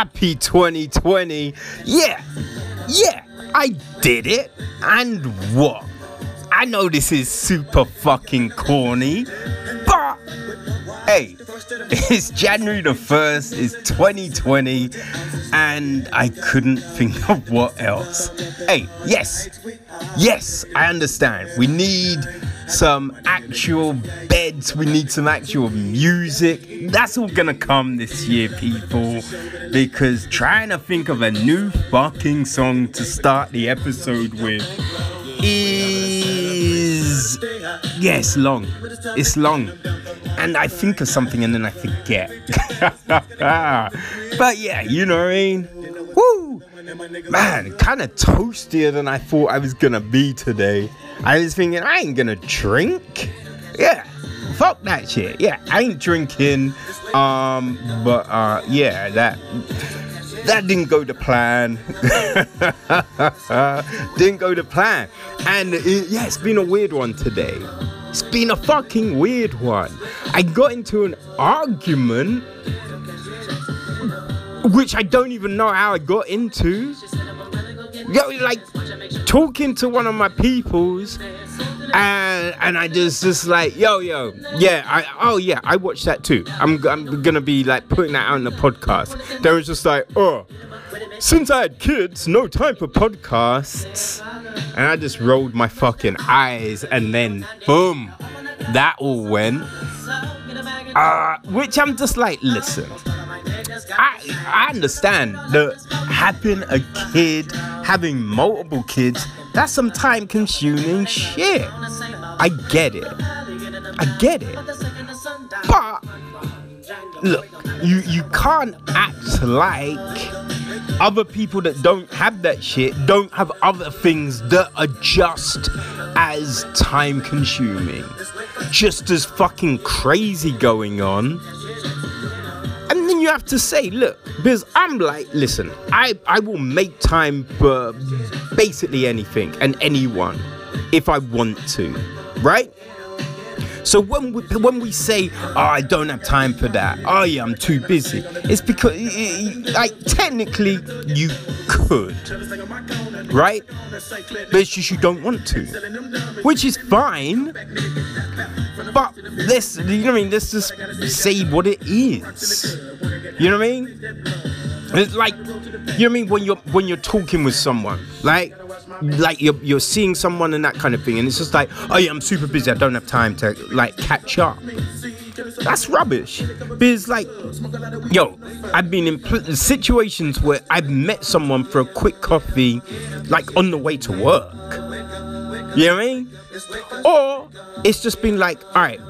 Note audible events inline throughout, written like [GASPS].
Happy 2020. Yeah, yeah, I did it. And what? I know this is super fucking corny, hey, it's January the 1st, it's 2020, and I couldn't think of what else. Hey, yes, yes, I understand. We need some actual beds, we need some actual music. That's all gonna come this year, people. Because trying to think of a new fucking song to start the episode with is. Yeah, long. It's long. And I think of something and then I forget. [LAUGHS] but yeah, you know what I mean? Woo! Man, kind of toastier than I thought I was gonna be today. I was thinking I ain't gonna drink. Yeah, fuck that shit. Yeah, I ain't drinking. Um, but uh, yeah, that that didn't go to plan. [LAUGHS] didn't go to plan. And it, yeah, it's been a weird one today. It's been a fucking weird one. I got into an argument, which I don't even know how I got into. Yo, like talking to one of my peoples, and and I just just like yo yo yeah I oh yeah I watched that too. I'm I'm gonna be like putting that out in the podcast. There was just like oh since I had kids, no time for podcasts, and I just rolled my fucking eyes, and then boom, that all went. Uh, which I'm just like, listen, I, I understand that having a kid, having multiple kids, that's some time consuming shit. I get it. I get it. But look, you you can't act like other people that don't have that shit don't have other things that are just as time consuming. Just as fucking crazy going on. You have to say, look, because I'm like, listen, I, I will make time for basically anything and anyone if I want to, right? So when we, when we say, "Oh, I don't have time for that," "Oh yeah, I'm too busy," it's because, like, technically you could, right? But it's just you don't want to, which is fine. But let's, you know what I mean? Let's just say what it is. You know what I mean? It's like, you know what I mean? When you're when you're talking with someone, like like you're, you're seeing someone and that kind of thing and it's just like oh yeah i'm super busy i don't have time to like catch up. That's rubbish. Because like yo i've been in pl- situations where i've met someone for a quick coffee like on the way to work. You know what i mean? Or it's just been like all right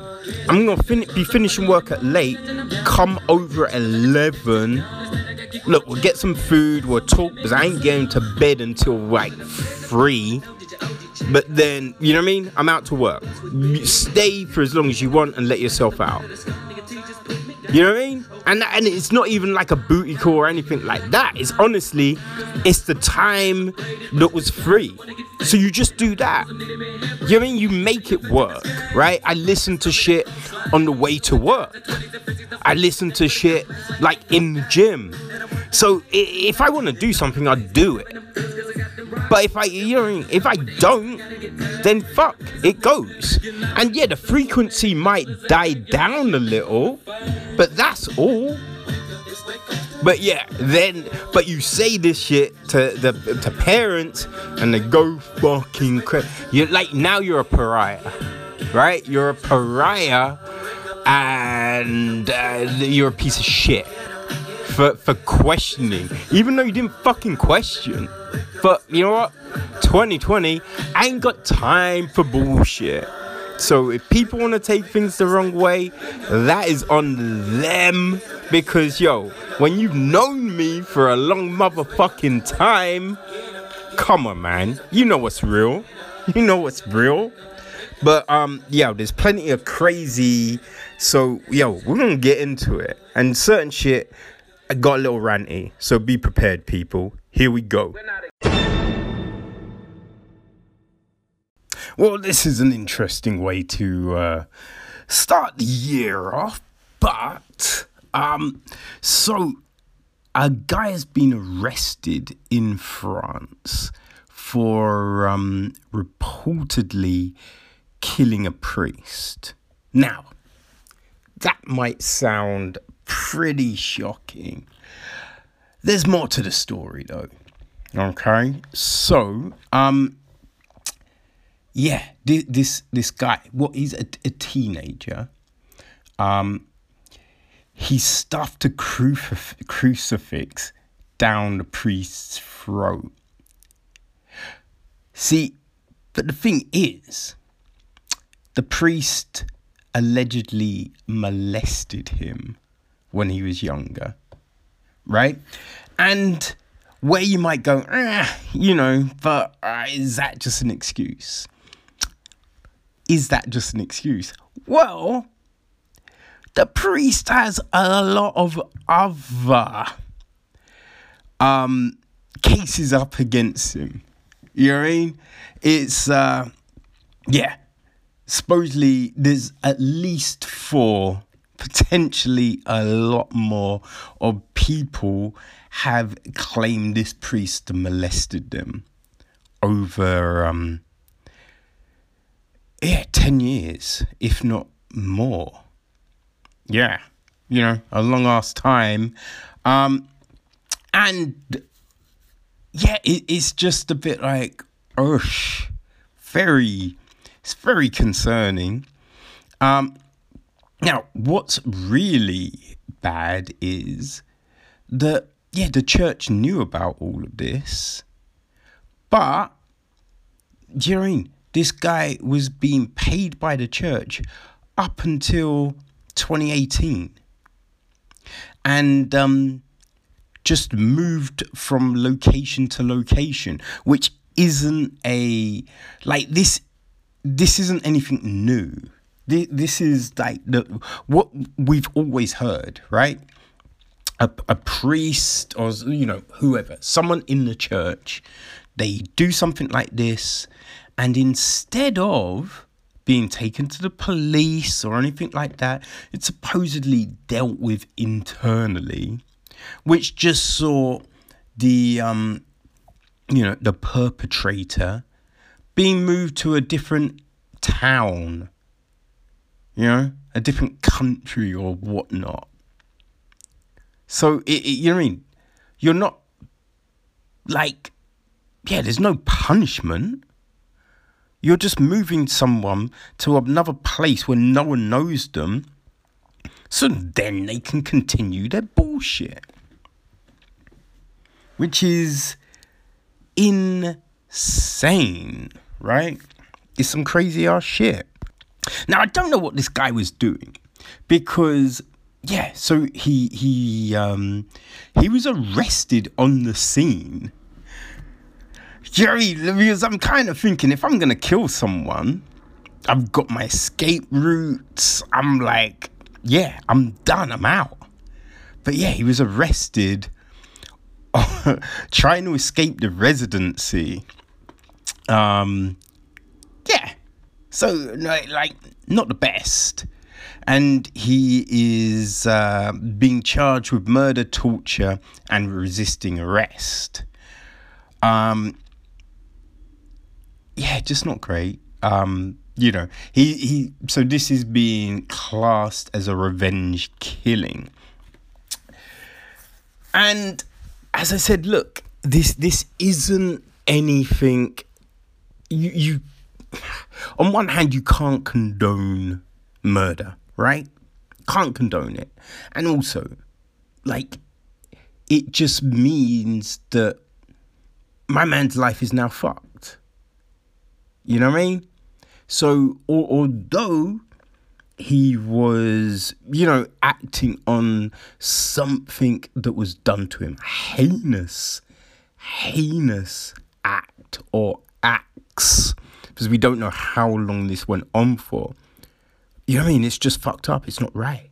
i'm gonna fin- be finishing work at late come over at 11 look, we'll get some food, we'll talk, because I ain't getting to bed until like three. But then, you know what I mean? I'm out to work. Stay for as long as you want and let yourself out. You know what I mean? And and it's not even like a booty call or anything like that. It's honestly, it's the time that was free. So you just do that. You know I mean? You make it work, right? I listen to shit on the way to work. I listen to shit like in the gym. So if I want to do something, I'll do it. But if I, if I don't, then fuck, it goes. And yeah, the frequency might die down a little, but that's all. But yeah, then, but you say this shit to the to parents, and they go fucking crazy. You're like now you're a pariah, right? You're a pariah, and uh, you're a piece of shit for for questioning, even though you didn't fucking question. But you know what? 2020, I ain't got time for bullshit. So if people want to take things the wrong way, that is on them. Because yo, when you've known me for a long motherfucking time, come on, man. You know what's real. You know what's real. But um, yeah, there's plenty of crazy. So yo, we're gonna get into it. And certain shit I got a little ranty, so be prepared, people. Here we go. Well, this is an interesting way to uh, start the year off, but um, so a guy has been arrested in France for um, reportedly killing a priest. Now, that might sound pretty shocking. There's more to the story though. Okay, so um, yeah, this this guy, well, he's a, a teenager. Um, he stuffed a crucif- crucifix down the priest's throat. See, but the thing is, the priest allegedly molested him when he was younger, right? And where you might go, eh, you know, but uh, is that just an excuse? Is that just an excuse? Well, the priest has a lot of other um, cases up against him. You know what I mean? It's uh, yeah. Supposedly, there's at least four, potentially a lot more, of people have claimed this priest molested them over um, yeah, ten years, if not more yeah, you know, a long ass time. Um, and yeah, it, it's just a bit like, oh, very, it's very concerning. Um, now, what's really bad is that, yeah, the church knew about all of this, but, do you know I mean? This guy was being paid by the church up until 2018 and um, just moved from location to location, which isn't a like this. This isn't anything new. This, is like the what we've always heard, right? A, a priest or you know whoever, someone in the church, they do something like this, and instead of being taken to the police or anything like that. It's supposedly dealt with internally, which just saw the um, you know the perpetrator being moved to a different town, you know, a different country or whatnot. So it, it, you know what I mean? You're not like, yeah. There's no punishment. You're just moving someone to another place where no one knows them so then they can continue their bullshit. Which is insane, right? It's some crazy ass shit. Now I don't know what this guy was doing because yeah, so he he um he was arrested on the scene Jerry, because I'm kind of thinking if I'm gonna kill someone, I've got my escape routes. I'm like, yeah, I'm done. I'm out. But yeah, he was arrested [LAUGHS] trying to escape the residency. Um, yeah. So like, not the best. And he is uh, being charged with murder, torture, and resisting arrest. Um, yeah, just not great. Um, you know, he he. So this is being classed as a revenge killing, and as I said, look, this this isn't anything. You you. On one hand, you can't condone murder, right? Can't condone it, and also, like, it just means that my man's life is now fucked you know what I mean? So, or, although he was, you know, acting on something that was done to him, heinous, heinous act or acts, because we don't know how long this went on for. You know what I mean? It's just fucked up. It's not right.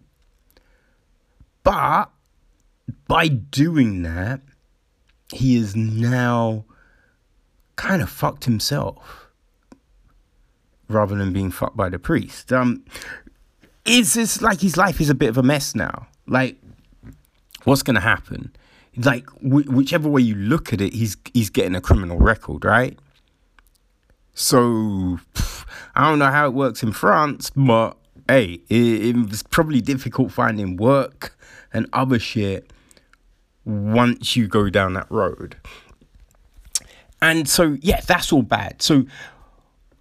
But by doing that, he is now kind of fucked himself rather than being fucked by the priest. Um, it's just like his life is a bit of a mess now. Like, what's going to happen? Like, wh- whichever way you look at it, he's he's getting a criminal record, right? So, I don't know how it works in France, but hey, it, it was probably difficult finding work and other shit once you go down that road. And so, yeah, that's all bad. So,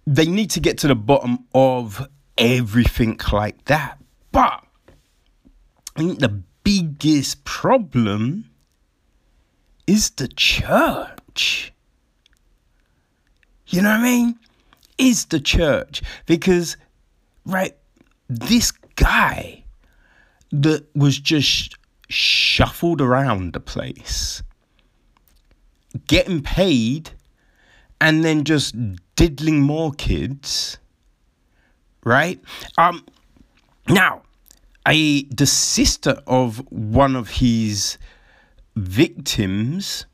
they need to get to the bottom of everything like that. But I think the biggest problem is the church. You know what I mean? Is the church. Because, right, this guy that was just shuffled around the place, getting paid, and then just diddling more kids, right? Um, now, a the sister of one of his victims,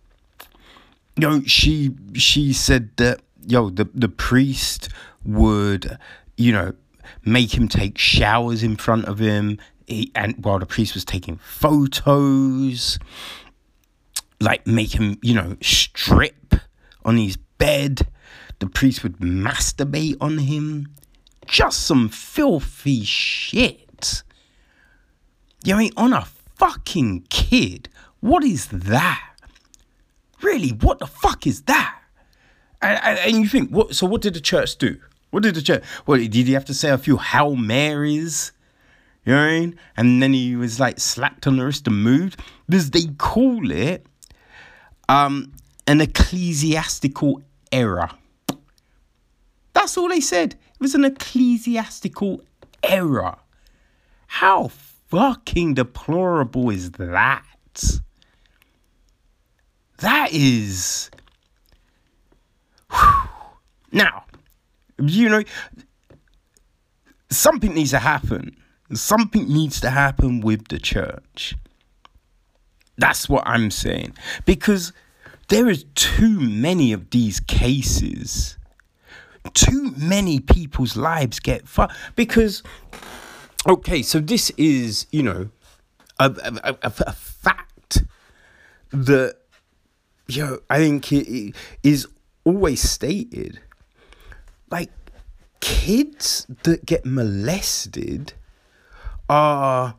you know, she she said that yo the the priest would, you know, make him take showers in front of him. He, and while the priest was taking photos like make him you know strip on his bed. The priest would masturbate on him. Just some filthy shit. You know I mean? On a fucking kid. What is that? Really what the fuck is that and, and, you think what so what did the church do what did the church? Well, did he have to say a few Hail Marys? You know what I mean? And then he was like slapped on the wrist and moved. Because they call it um, an ecclesiastical error. That's all they said. It was an ecclesiastical error. How fucking deplorable is that? That is. Now, you know, something needs to happen. Something needs to happen with the church. That's what I'm saying. Because there is too many of these cases. Too many people's lives get fucked. Because, okay, so this is, you know, a, a, a, a fact that, you know, I think it is always stated like kids that get molested are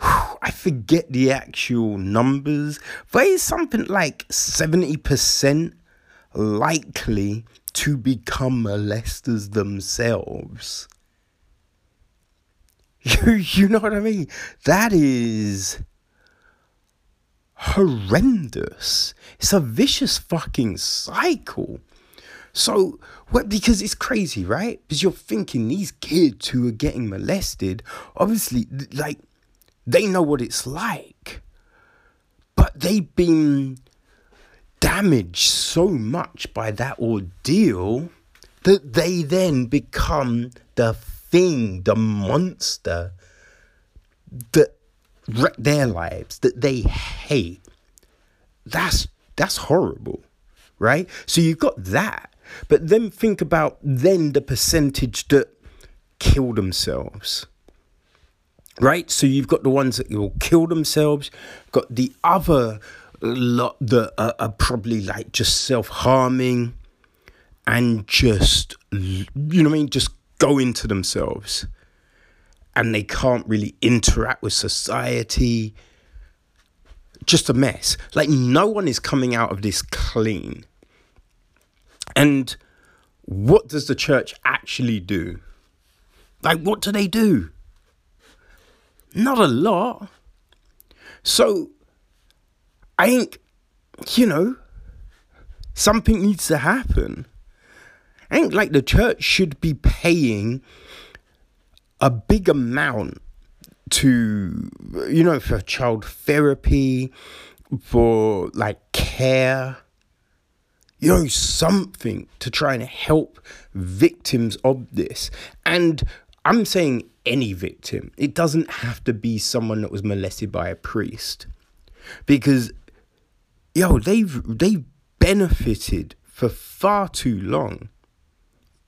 I forget the actual numbers, but it's something like 70% likely to become molesters themselves. [LAUGHS] You, you know what I mean? That is horrendous. It's a vicious fucking cycle. So, what? Because it's crazy, right? Because you're thinking these kids who are getting molested, obviously, like, they know what it's like, but they've been damaged so much by that ordeal that they then become the thing, the monster that their lives, that they hate. That's that's horrible, right? So you've got that. But then think about then the percentage that kill themselves. Right? So you've got the ones that will kill themselves, got the other lot that are, are probably like just self harming and just, you know what I mean? Just go into themselves and they can't really interact with society. Just a mess. Like, no one is coming out of this clean. And what does the church actually do? Like, what do they do? Not a lot. So, I think, you know, something needs to happen. I think, like, the church should be paying a big amount to, you know, for child therapy, for like care you know, something to try and help victims of this. And I'm saying any victim, it doesn't have to be someone that was molested by a priest. because yo, they've they've benefited for far too long.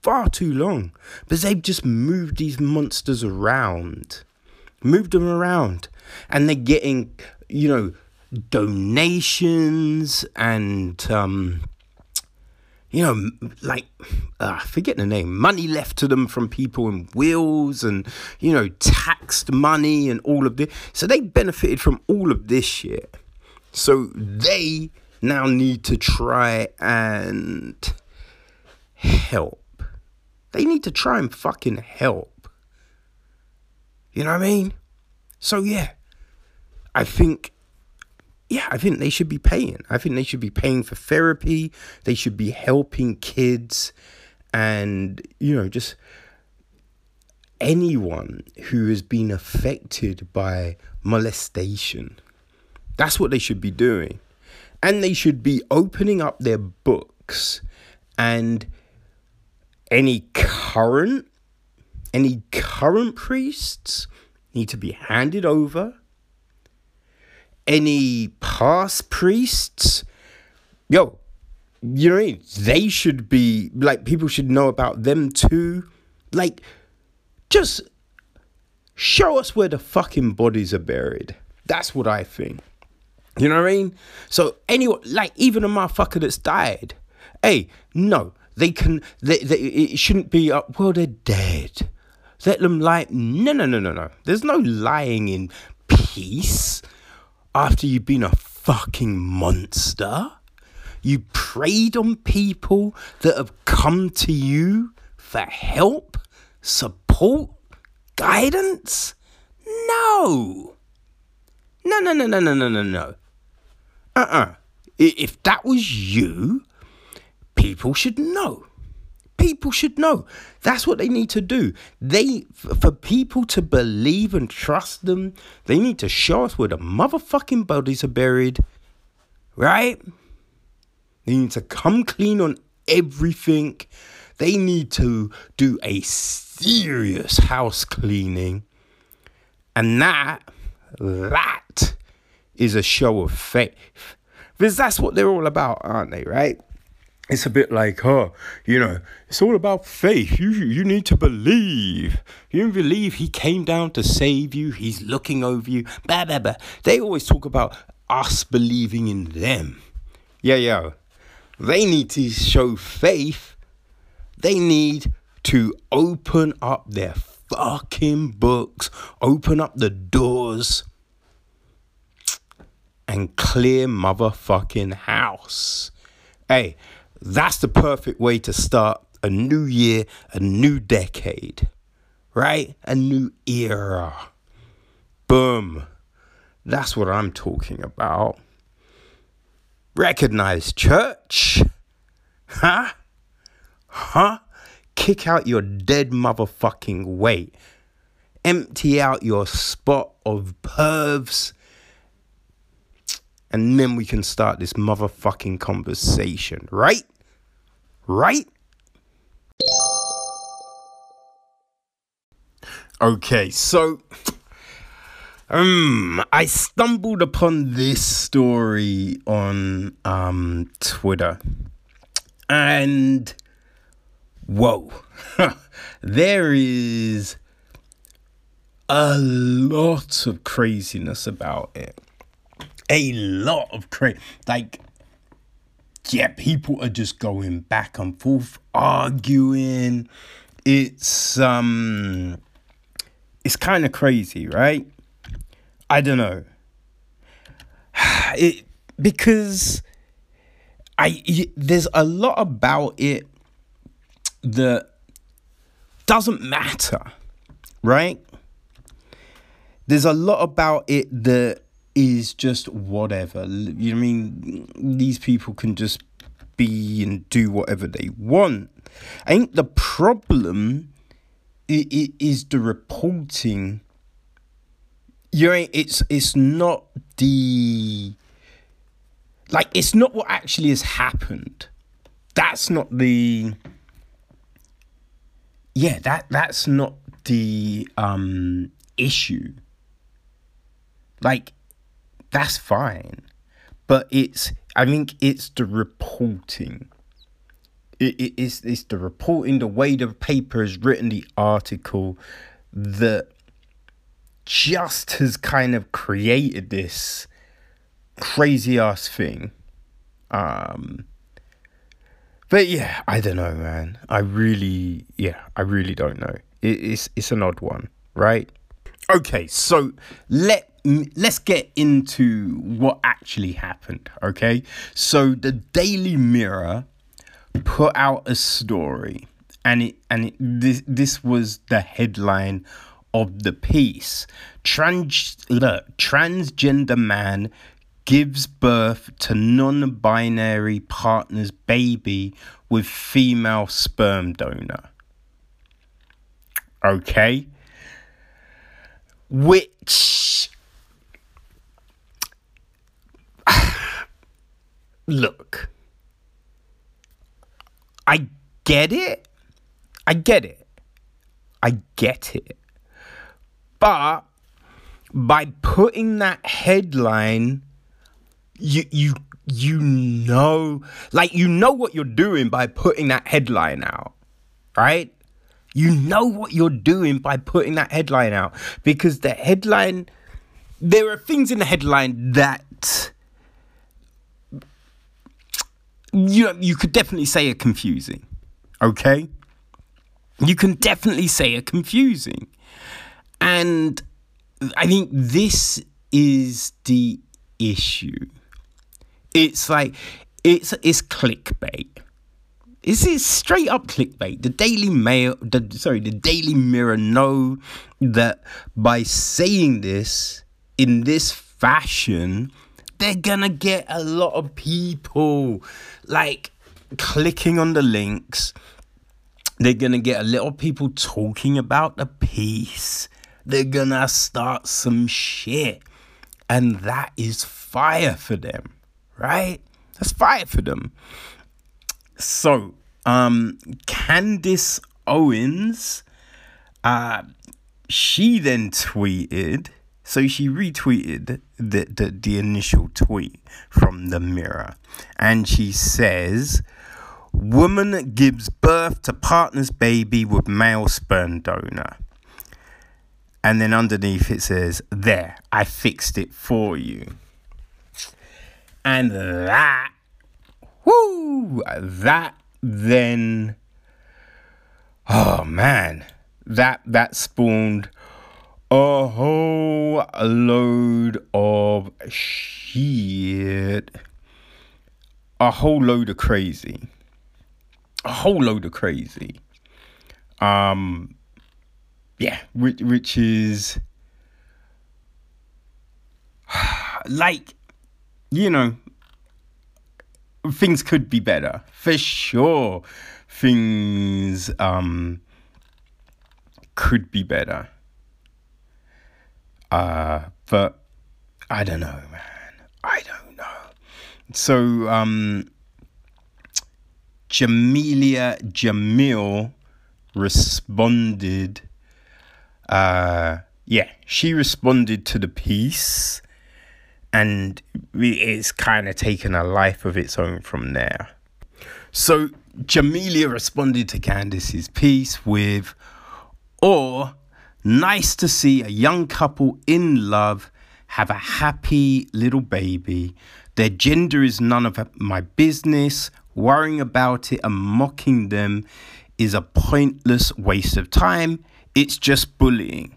Far too long. But they've just moved these monsters around. Moved them around. And they're getting, you know, donations and um you know, like, uh, forget the name, money left to them from people in wills and, you know, taxed money and all of this. So they benefited from all of this shit. So they now need to try and help. They need to try and fucking help. You know what I mean? So yeah, I think yeah, I think they should be paying. I think they should be paying for therapy. They should be helping kids and, you know, just anyone who has been affected by molestation. That's what they should be doing. And they should be opening up their books and any current any current priests need to be handed over any past priests, yo, you know what I mean? They should be like people should know about them too. Like, just show us where the fucking bodies are buried. That's what I think. You know what I mean? So anyone, like even a motherfucker that's died, hey, no, they can. They, they it shouldn't be up. Well, they're dead. Let them lie. No, no, no, no, no. There's no lying in peace after you've been a fucking monster? You preyed on people that have come to you for help, support, guidance? No. No, no, no, no, no, no, no, no. Uh uh. If that was you, people should know people should know. That's what they need to do. They for people to believe and trust them, they need to show us where the motherfucking bodies are buried. Right? They need to come clean on everything. They need to do a serious house cleaning. And that that is a show of faith. Because that's what they're all about, aren't they, right? It's a bit like, oh, you know, it's all about faith. You you need to believe. You believe he came down to save you. He's looking over you. Blah blah blah. They always talk about us believing in them. Yeah, yeah. They need to show faith. They need to open up their fucking books, open up the doors, and clear motherfucking house. Hey, that's the perfect way to start a new year, a new decade, right? A new era. Boom. That's what I'm talking about. Recognize church. Huh? Huh? Kick out your dead motherfucking weight. Empty out your spot of pervs and then we can start this motherfucking conversation, right? Right? Okay, so um I stumbled upon this story on um Twitter. And whoa. [LAUGHS] there is a lot of craziness about it a lot of crazy. Like, yeah, people are just going back and forth, arguing. It's um, it's kind of crazy, right? I don't know. [SIGHS] It because I there's a lot about it that doesn't matter, right? There's a lot about it that is just whatever. You know I mean? These people can just be and do whatever they want. I think the problem is the reporting. You know, it's it's not the like it's not what actually has happened. That's not the yeah that that's not the um issue. Like that's fine. But it's I think it's the reporting. It, it, it's, it's the reporting, the way the paper has written the article that just has kind of created this crazy ass thing. Um, but yeah, I don't know, man. I really, yeah, I really don't know. It, it's it's an odd one, right? Okay, so let let's get into what actually happened. Okay, so the Daily Mirror put out a story, and it and it, this this was the headline of the piece. Trans look, transgender man gives birth to non binary partner's baby with female sperm donor. Okay? Which. Look. I get it. I get it. I get it. But by putting that headline you you you know like you know what you're doing by putting that headline out right you know what you're doing by putting that headline out because the headline there are things in the headline that you you could definitely say are confusing okay you can definitely say are confusing and i think this is the issue it's like it's it's clickbait. Is it straight up clickbait. The Daily Mail, the sorry, the Daily Mirror know that by saying this in this fashion, they're gonna get a lot of people like clicking on the links. They're gonna get a lot of people talking about the piece. They're gonna start some shit. And that is fire for them right? That's fire for them. So, um, Candace Owens, uh, she then tweeted, so she retweeted the, the, the initial tweet from the mirror, and she says, Woman gives birth to partner's baby with male sperm donor. And then underneath it says, There, I fixed it for you. And that, whoo, that then, oh man, that that spawned a whole load of shit. A whole load of crazy. A whole load of crazy. Um yeah, which which is [SIGHS] like you know, things could be better for sure. Things um could be better. Uh, but I don't know, man. I don't know. So um, Jamelia Jamil responded. Uh, yeah, she responded to the piece and it's kind of taken a life of its own from there. So Jamelia responded to Candace's piece with, or nice to see a young couple in love have a happy little baby. Their gender is none of my business. Worrying about it and mocking them is a pointless waste of time. It's just bullying.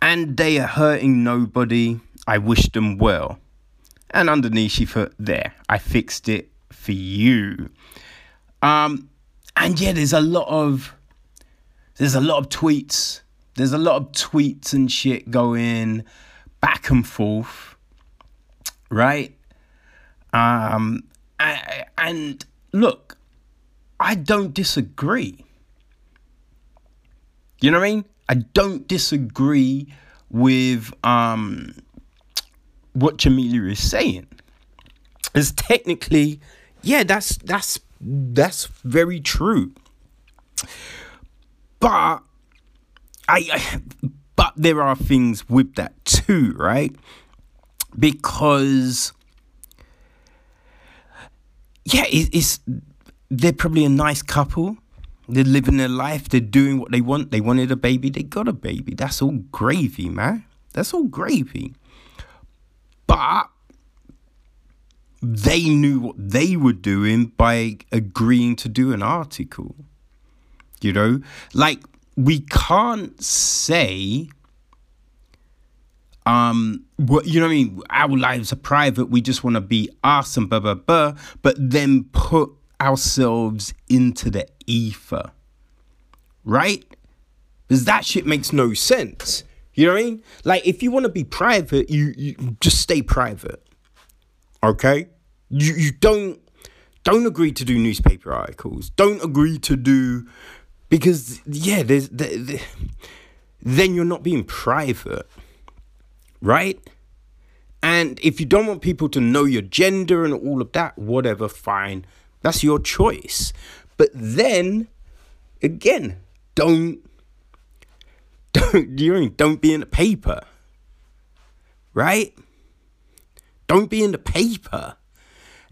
And they are hurting nobody. I wish them well. And underneath she put, there, I fixed it for you. Um, and yeah, there's a lot of there's a lot of tweets. There's a lot of tweets and shit going back and forth. Right? Um and look, I don't disagree. You know what I mean? I don't disagree with um what Jamelia is saying. Is technically, yeah, that's that's that's very true. But I, I but there are things with that too, right? because yeah, it, it's they're probably a nice couple. They're living their life. They're doing what they want. They wanted a baby. They got a baby. That's all gravy, man. That's all gravy. But they knew what they were doing by agreeing to do an article. You know, like we can't say um what you know what I mean? Our lives are private. We just want to be us and blah blah blah but then put ourselves into the ether right? Because that shit makes no sense. You know what I mean? Like if you want to be private you, you just stay private okay? You you don't don't agree to do newspaper articles. Don't agree to do because yeah there's there, then you're not being private right? And if you don't want people to know your gender and all of that whatever fine. That's your choice. But then again don't [LAUGHS] don't you know, don't be in the paper right? Don't be in the paper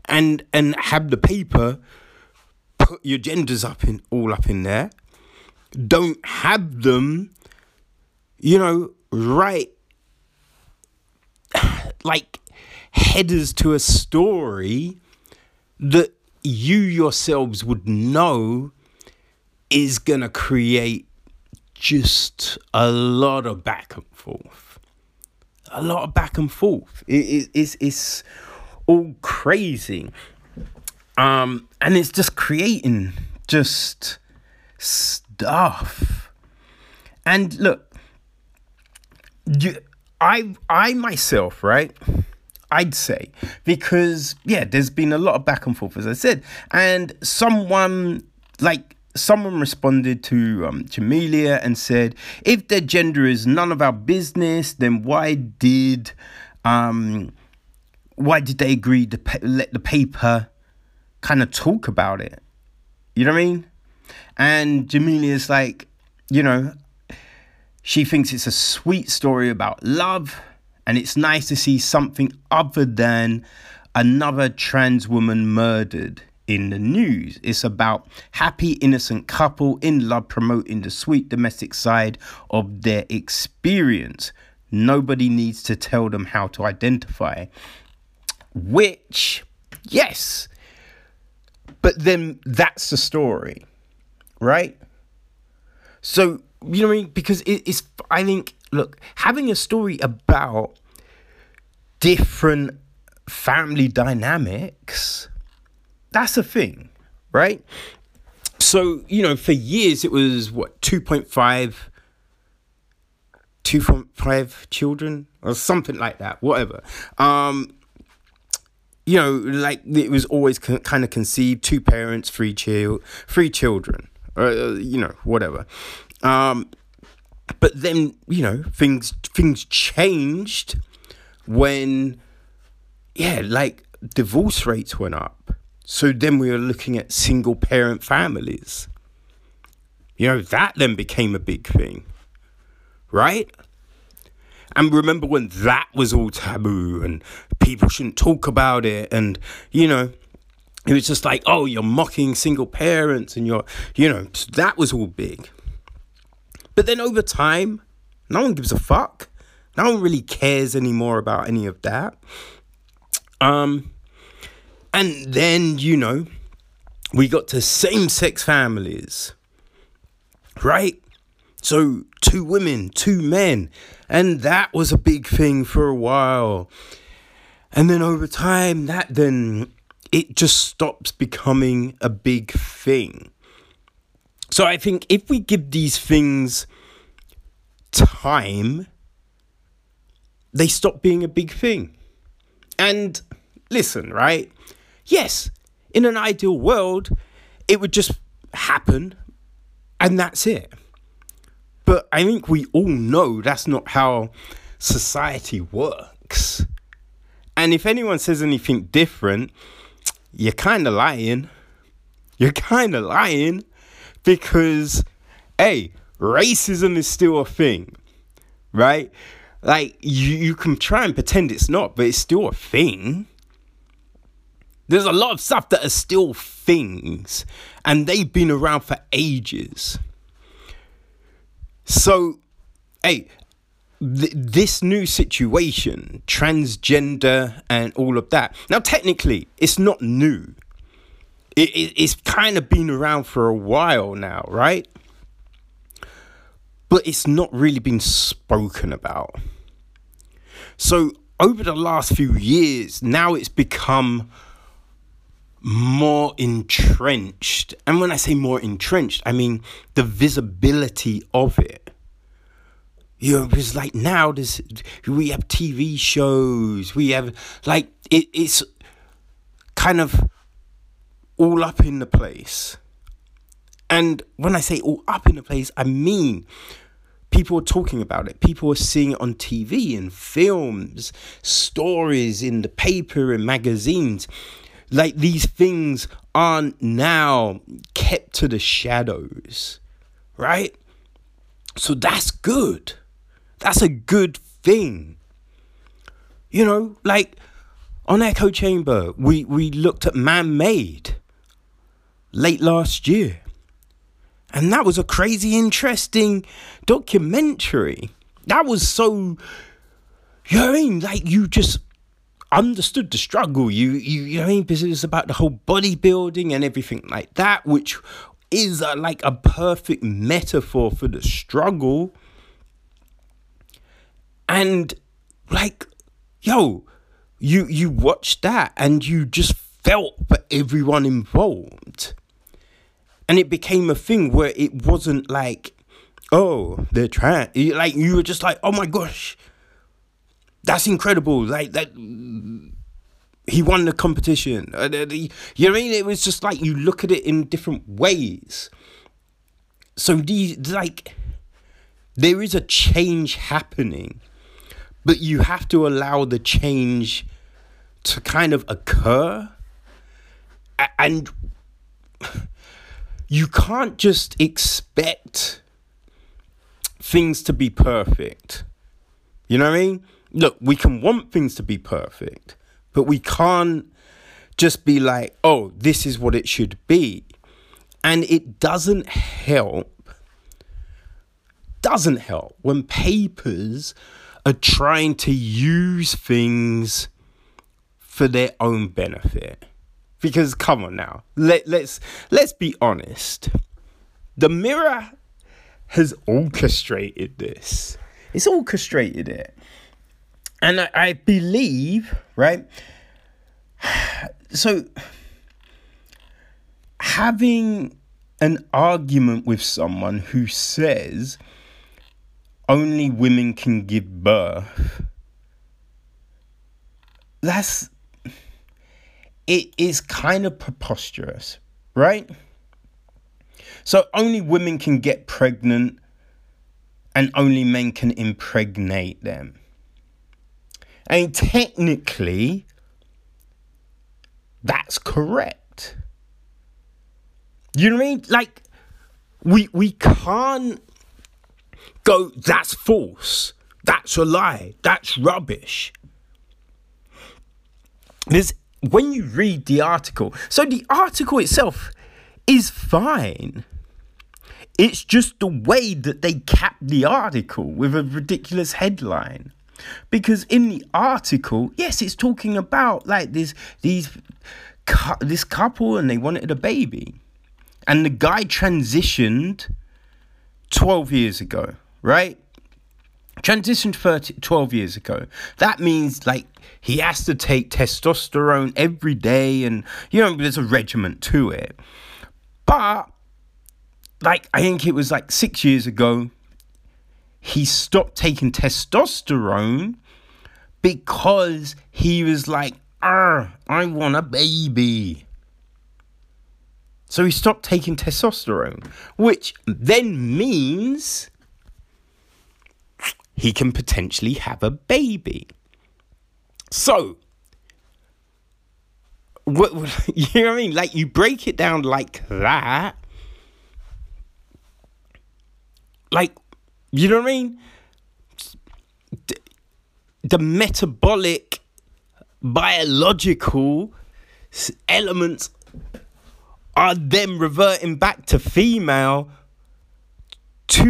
and and have the paper put your genders up in all up in there don't have them you know write [SIGHS] like headers to a story that you yourselves would know is gonna create just a lot of back and forth. A lot of back and forth. It, it, it's, it's all crazy. Um and it's just creating just stuff. And look, you, I I myself, right? I'd say because yeah, there's been a lot of back and forth, as I said, and someone like someone responded to um, Jamelia and said, if their gender is none of our business, then why did um, why did they agree to let the paper kind of talk about it? You know what I mean? And Jamelia is like, you know, she thinks it's a sweet story about love, and it's nice to see something other than another trans woman murdered in the news. It's about happy, innocent couple in love promoting the sweet domestic side of their experience. Nobody needs to tell them how to identify. Which, yes, but then that's the story right? So, you know what I mean? Because it, it's, I think, look, having a story about different family dynamics, that's a thing, right? So, you know, for years it was what, 2.5, 2.5 children or something like that, whatever. Um, you know, like it was always kind of conceived two parents, three child, three children or uh, you know whatever. Um, but then you know things things changed when yeah like divorce rates went up. So then we were looking at single parent families. You know that then became a big thing, right? And remember when that was all taboo and people shouldn't talk about it and you know it was just like, oh, you're mocking single parents and you're, you know, that was all big. But then over time, no one gives a fuck. No one really cares anymore about any of that. Um, and then, you know, we got to same sex families, right? So, two women, two men. And that was a big thing for a while. And then over time, that then it just stops becoming a big thing. So I think if we give these things time, they stop being a big thing. And listen, right? Yes, in an ideal world, it would just happen and that's it. But I think we all know that's not how society works. And if anyone says anything different, you're kind of lying. You're kind of lying because, hey, racism is still a thing, right? Like you, you can try and pretend it's not, but it's still a thing. There's a lot of stuff that are still things, and they've been around for ages. So, hey, th- this new situation, transgender and all of that. Now, technically, it's not new. It, it, it's kind of been around for a while now, right? But it's not really been spoken about. So, over the last few years, now it's become more entrenched. And when I say more entrenched, I mean the visibility of it. You know, like now this we have TV shows, we have like it, it's kind of all up in the place. And when I say all up in the place, I mean people are talking about it. People are seeing it on TV and films, stories in the paper and magazines. Like these things aren't now kept to the shadows, right? So that's good. That's a good thing. You know, like on Echo Chamber, we, we looked at Man Made late last year. And that was a crazy interesting documentary. That was so you know I mean? Like you just understood the struggle. You you you know I mean? Because it was about the whole bodybuilding and everything like that, which is a, like a perfect metaphor for the struggle. And like, yo, you you watched that and you just felt for everyone involved and it became a thing where it wasn't like, oh, they're trying. Like you were just like, oh my gosh, that's incredible. Like that, he won the competition. Uh, you know what I mean? It was just like you look at it in different ways. So these like, there is a change happening, but you have to allow the change to kind of occur, and you can't just expect things to be perfect. You know what I mean? Look, we can want things to be perfect, but we can't just be like, oh, this is what it should be. And it doesn't help, doesn't help when papers are trying to use things for their own benefit. Because come on now, let let's let's be honest. The mirror has orchestrated this. It's orchestrated it. And I, I believe, right? [SIGHS] So having an argument with someone who says only women can give birth that's it is kind of preposterous, right? So only women can get pregnant and only men can impregnate them. And technically, that's correct. You know what I mean? Like, we we can't go, that's false. That's a lie. That's rubbish. There's when you read the article, so the article itself is fine. It's just the way that they cap the article with a ridiculous headline. Because in the article, yes, it's talking about like this these this couple and they wanted a baby. And the guy transitioned 12 years ago, right? Transitioned 30, 12 years ago. That means like he has to take testosterone every day and you know there's a regiment to it but like i think it was like six years ago he stopped taking testosterone because he was like i want a baby so he stopped taking testosterone which then means he can potentially have a baby so, what, [LAUGHS] you know what I mean? Like you break it down like that. Like, you know what I mean? the metabolic, biological elements are then reverting back to female to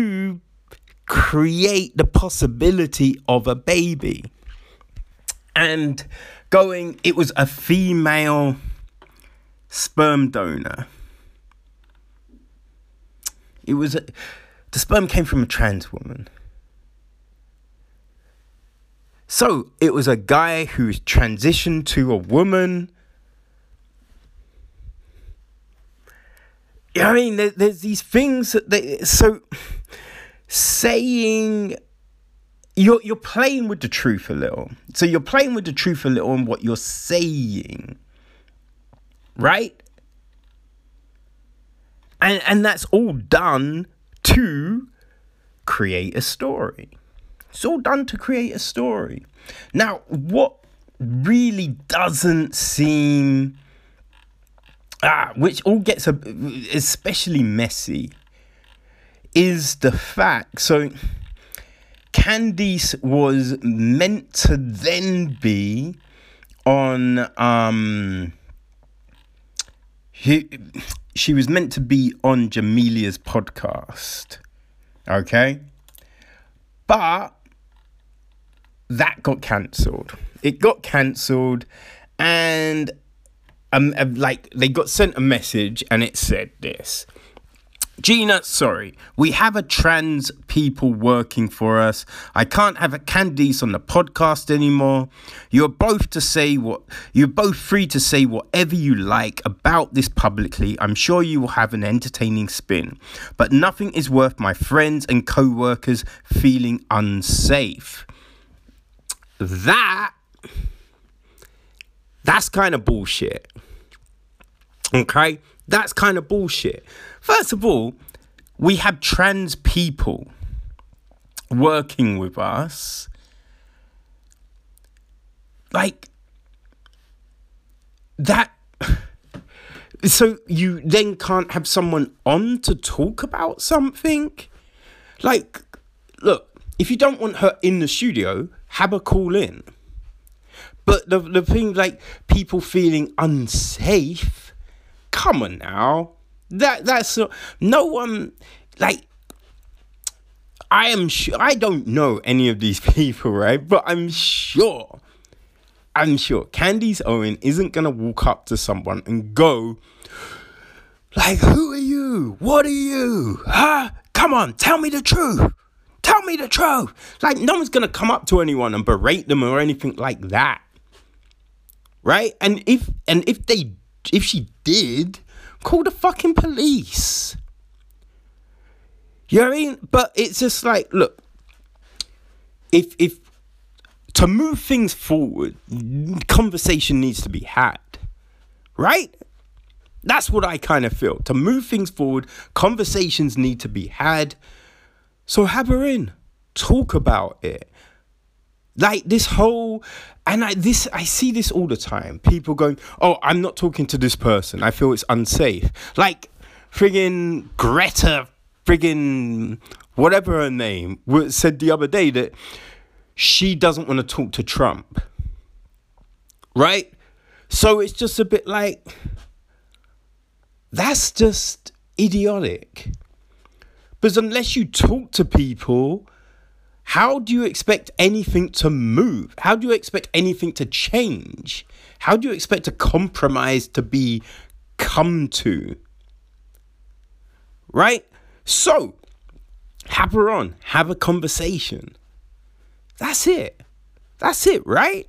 create the possibility of a baby. And going, it was a female sperm donor. It was a, the sperm came from a trans woman. So it was a guy who transitioned to a woman. I mean, there, there's these things that they so saying you're you're playing with the truth a little. So you're playing with the truth a little in what you're saying. Right? And and that's all done to create a story. It's all done to create a story. Now, what really doesn't seem ah, which all gets a, especially messy is the fact so Candace was meant to then be on um he, she was meant to be on Jamelia's podcast. Okay? But that got cancelled. It got cancelled and um, like they got sent a message and it said this Gina, sorry, we have a trans people working for us. I can't have a Candace on the podcast anymore. You're both to say what you're both free to say whatever you like about this publicly. I'm sure you will have an entertaining spin, but nothing is worth my friends and co-workers feeling unsafe. That that's kind of bullshit. Okay? That's kind of bullshit. First of all, we have trans people working with us. Like, that. [LAUGHS] So you then can't have someone on to talk about something? Like, look, if you don't want her in the studio, have her call in. But the, the thing, like, people feeling unsafe, come on now that that's uh, no one like I am sure I don't know any of these [LAUGHS] people, right? But I'm sure I'm sure Candace Owen isn't gonna walk up to someone and go like, "Who are you? What are you? Huh? Come on, tell me the truth. Tell me the truth." Like, no one's gonna come up to anyone and berate them or anything like that, right? And if and if they if she did, Call the fucking police. You know what I mean? But it's just like, look, if if to move things forward, conversation needs to be had. Right? That's what I kind of feel. To move things forward, conversations need to be had. So have her in. Talk about it. Like this whole and I this I see this all the time. People going, "Oh, I'm not talking to this person. I feel it's unsafe." Like friggin' Greta, friggin' whatever her name said the other day that she doesn't want to talk to Trump. Right? So it's just a bit like that's just idiotic. Because unless you talk to people how do you expect anything to move? How do you expect anything to change? How do you expect a compromise to be come to? Right? So, have her on, have a conversation. That's it. That's it, right?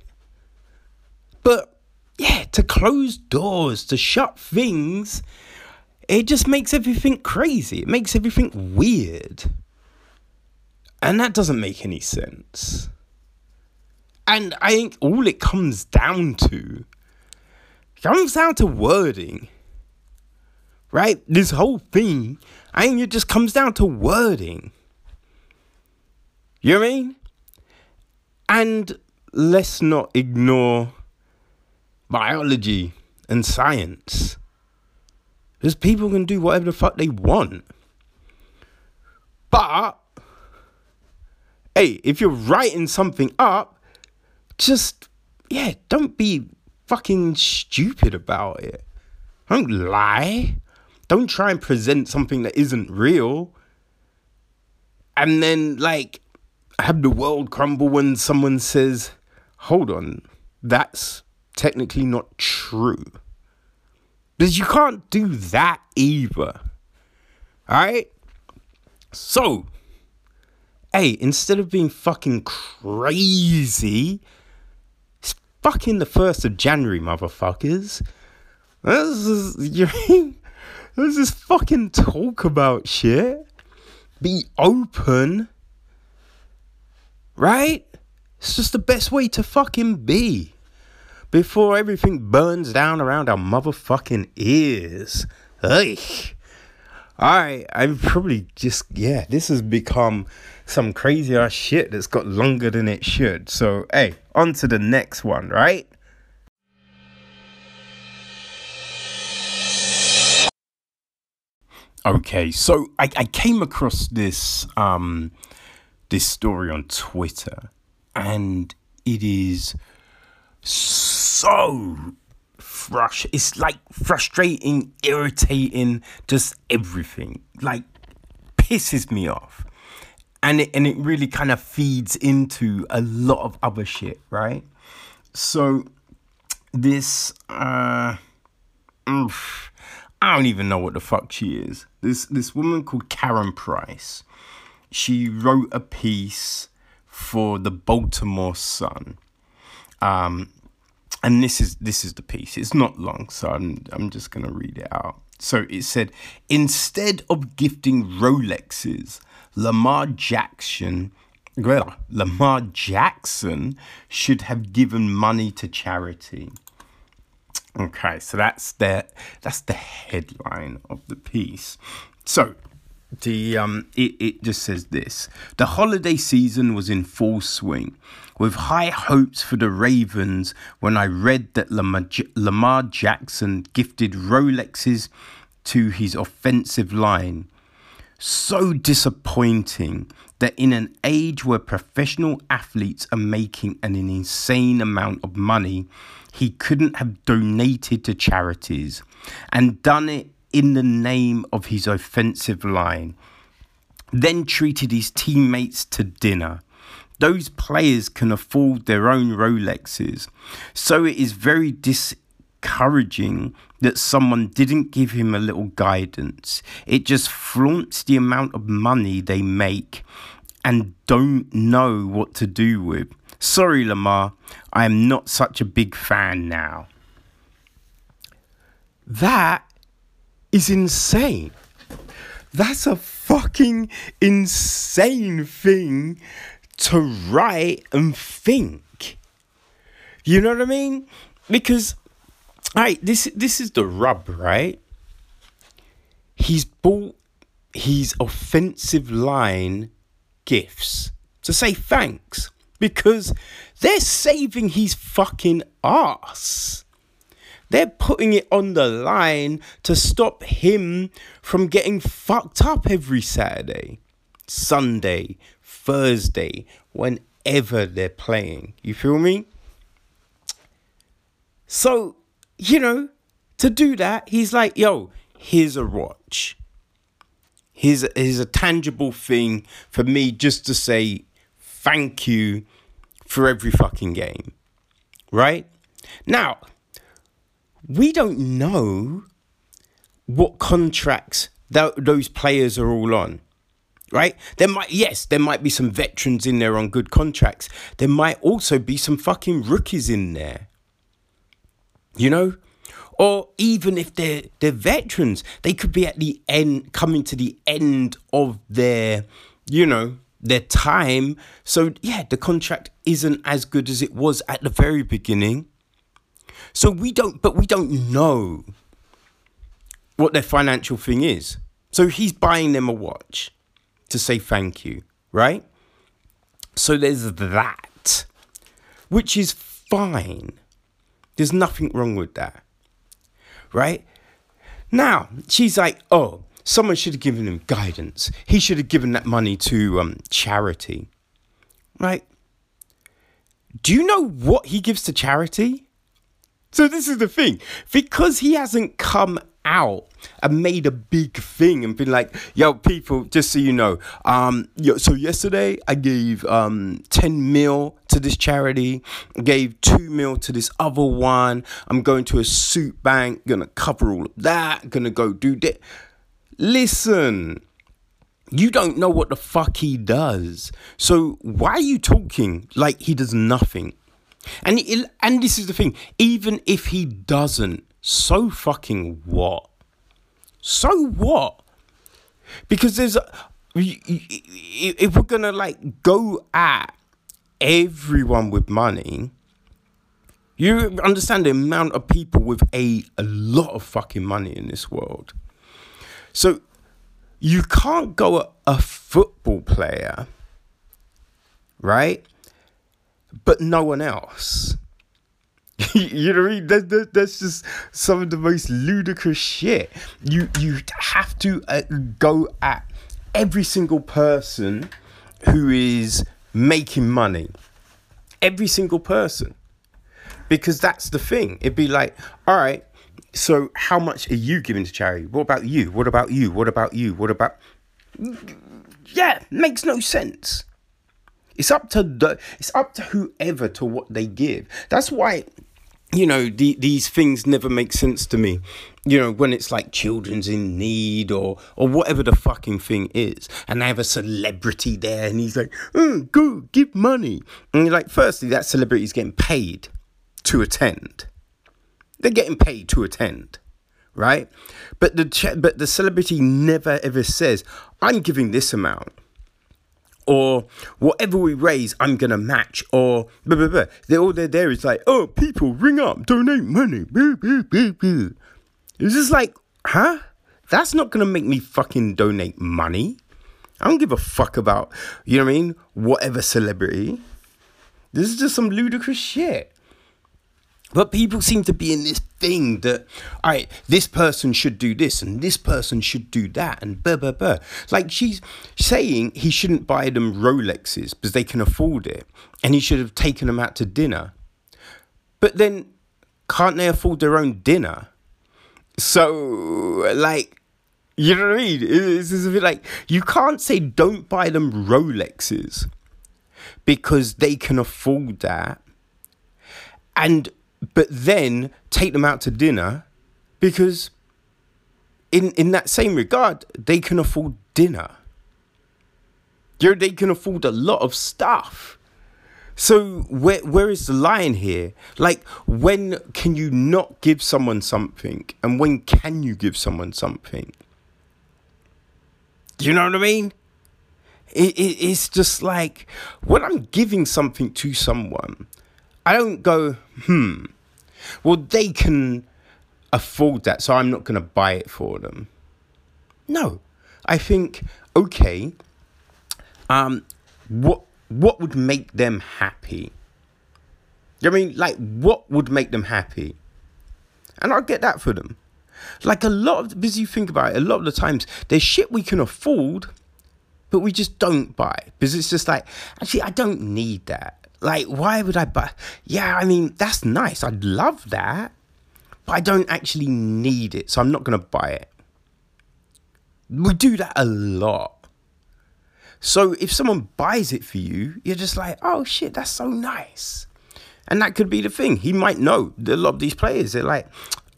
But yeah, to close doors, to shut things, it just makes everything crazy. It makes everything weird. And that doesn't make any sense. And I think all it comes down to comes down to wording. Right? This whole thing, I think it just comes down to wording. You know I mean? And let's not ignore biology and science. Because people can do whatever the fuck they want. But hey, if you're writing something up, just yeah, don't be fucking stupid about it. Don't lie. Don't try and present something that isn't real. And then like have the world crumble when someone says, "Hold on, that's technically not true." Because you can't do that either. Alright? So, hey, instead of being fucking crazy, it's fucking the 1st of January, motherfuckers. Let's just, [LAUGHS] you let's just fucking talk about shit. Be open. Right? It's just the best way to fucking be before everything burns down around our motherfucking ears. Hey. I I've probably just yeah, this has become some crazy ass shit that's got longer than it should. So hey, on to the next one, right? Okay, so I, I came across this um this story on Twitter and it is so frust it's like frustrating, irritating, just everything. Like pisses me off. And it and it really kind of feeds into a lot of other shit, right? So this uh oof, I don't even know what the fuck she is. This this woman called Karen Price. She wrote a piece for the Baltimore Sun. Um, and this is this is the piece. It's not long, so I'm I'm just gonna read it out. So it said, instead of gifting Rolexes, Lamar Jackson, well, Lamar Jackson should have given money to charity. Okay, so that's the that's the headline of the piece. So the um it, it just says this. The holiday season was in full swing with high hopes for the ravens when i read that lamar, lamar jackson gifted rolexes to his offensive line. So disappointing that in an age where professional athletes are making an insane amount of money he couldn't have donated to charities and done it in the name of his offensive line, then treated his teammates to dinner. Those players can afford their own Rolexes, so it is very discouraging that someone didn't give him a little guidance. It just flaunts the amount of money they make and don't know what to do with. Sorry, Lamar, I am not such a big fan now. That is insane. That's a fucking insane thing to write and think. You know what I mean? Because right, this this is the rub, right? He's bought his offensive line gifts to say thanks because they're saving his fucking ass. They're putting it on the line to stop him from getting fucked up every Saturday, Sunday, Thursday, whenever they're playing. You feel me? So, you know, to do that, he's like, yo, here's a watch. Here's a, here's a tangible thing for me just to say thank you for every fucking game. Right? Now, we don't know what contracts th- those players are all on right? There might yes there might be some veterans in there on good contracts. There might also be some fucking rookies in there you know? Or even if they're they're veterans they could be at the end coming to the end of their you know their time. So yeah the contract isn't as good as it was at the very beginning so we don't, but we don't know what their financial thing is. So he's buying them a watch to say thank you, right? So there's that, which is fine. There's nothing wrong with that, right? Now, she's like, oh, someone should have given him guidance. He should have given that money to um, charity, right? do you know what he gives to charity? So this is the thing. Because he hasn't come out and made a big thing and been like, yo, people, just so you know, um, yo, so yesterday I gave um 10 mil to this charity, gave 2 mil to this other one. I'm going to a soup bank, gonna cover all of that, gonna go do that. Listen, you don't know what the fuck he does. So why are you talking like he does nothing? And and this is the thing, even if he doesn't, so fucking what? So what? Because there's if we're gonna like go at everyone with money, you understand the amount of people with a, a lot of fucking money in this world. So you can't go at a football player, right? But no one else. [LAUGHS] you know what I mean? That, that, that's just some of the most ludicrous shit. You you have to uh, go at every single person who is making money. Every single person. Because that's the thing. It'd be like, all right, so how much are you giving to charity? What about you? What about you? What about you? What about Yeah, makes no sense. It's up to the it's up to whoever to what they give. That's why you know the, these things never make sense to me you know when it's like children's in need or or whatever the fucking thing is and they have a celebrity there and he's like oh, go give money and you're like firstly that celebrity is getting paid to attend they're getting paid to attend, right? But the but the celebrity never ever says, "I'm giving this amount." Or whatever we raise, I'm gonna match. Or blah, blah, blah. They're all they're there is like, oh, people ring up, donate money. Blah, blah, blah, blah. It's just like, huh? That's not gonna make me fucking donate money. I don't give a fuck about, you know what I mean? Whatever celebrity. This is just some ludicrous shit. But people seem to be in this thing that, all right, this person should do this and this person should do that and blah, blah, blah. Like she's saying he shouldn't buy them Rolexes because they can afford it and he should have taken them out to dinner. But then can't they afford their own dinner? So, like, you know what I mean? It's, it's a bit like you can't say don't buy them Rolexes because they can afford that. And but then take them out to dinner because in in that same regard they can afford dinner. You they can afford a lot of stuff. So where where is the line here? Like when can you not give someone something and when can you give someone something? Do you know what i mean? It, it, it's just like when i'm giving something to someone I don't go, hmm, well, they can afford that, so I'm not going to buy it for them. No, I think, okay, um, what what would make them happy? You know I mean, like, what would make them happy? And I'll get that for them. Like a lot of, because you think about it, a lot of the times there's shit we can afford, but we just don't buy because it's just like, actually, I don't need that. Like, why would I buy? Yeah, I mean, that's nice. I'd love that. But I don't actually need it. So I'm not going to buy it. We do that a lot. So if someone buys it for you, you're just like, oh shit, that's so nice. And that could be the thing. He might know. A lot of these players, they're like,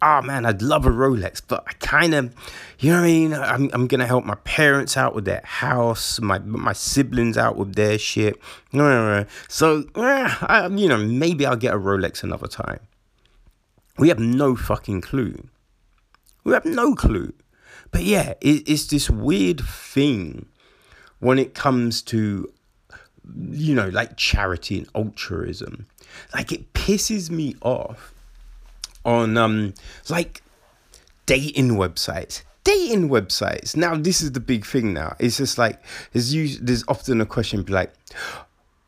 oh man, I'd love a Rolex, but I kind of, you know what I mean? I'm, I'm going to help my parents out with their house, my my siblings out with their shit. So, I, you know, maybe I'll get a Rolex another time. We have no fucking clue. We have no clue. But yeah, it, it's this weird thing when it comes to, you know, like charity and altruism. Like it pisses me off on um like dating websites. Dating websites. Now this is the big thing now. It's just like there's usually, there's often a question like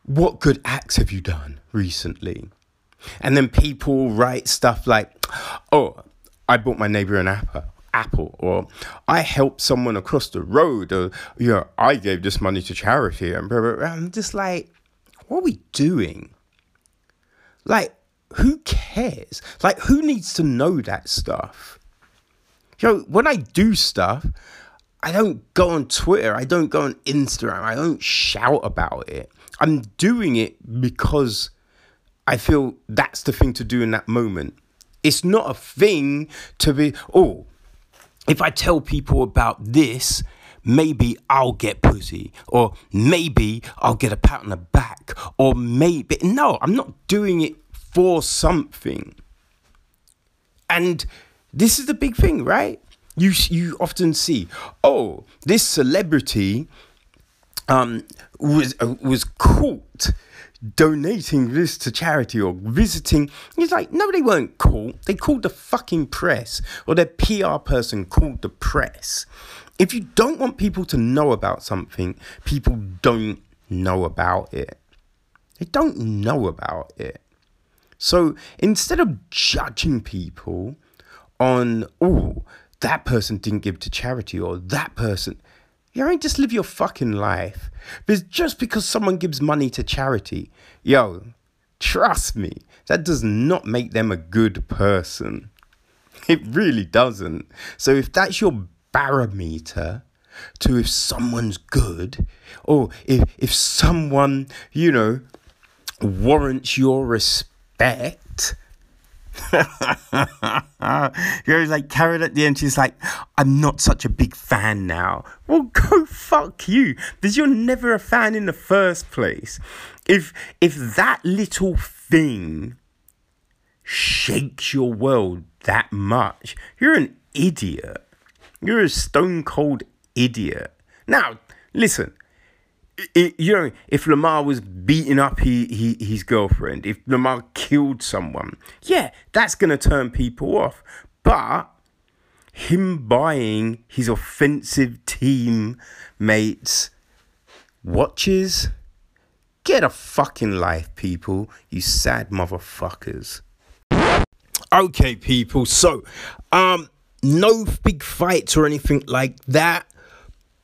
what good acts have you done recently? And then people write stuff like oh i bought my neighbor an apple apple or i helped someone across the road or you know i gave this money to charity and blah, blah, blah. i'm just like what are we doing? Like, who cares? Like, who needs to know that stuff? You know, when I do stuff, I don't go on Twitter, I don't go on Instagram, I don't shout about it. I'm doing it because I feel that's the thing to do in that moment. It's not a thing to be, oh, if I tell people about this, maybe I'll get pussy, or maybe I'll get a pat on the back, or maybe. No, I'm not doing it for something. And this is the big thing, right? You you often see, oh, this celebrity um, was uh, was caught donating this to charity or visiting. He's like, no, they weren't caught. They called the fucking press, or their PR person called the press. If you don't want people to know about something, people don't know about it. They don't know about it. So instead of judging people on, oh, that person didn't give to charity or that person, you ain't just live your fucking life. Because just because someone gives money to charity, yo, trust me, that does not make them a good person. [LAUGHS] It really doesn't. So if that's your barometer to if someone's good, or if if someone, you know, warrants your respect bet. [LAUGHS] You're like Karen at the end, she's like, I'm not such a big fan now. Well, go fuck you. Because you're never a fan in the first place. If if that little thing shakes your world that much, you're an idiot. You're a stone cold idiot. Now, listen, it, you know, if Lamar was beating up he, he, his girlfriend, if Lamar killed someone, yeah, that's going to turn people off. But him buying his offensive team mates watches, get a fucking life, people, you sad motherfuckers. Okay, people, so, um, no big fights or anything like that,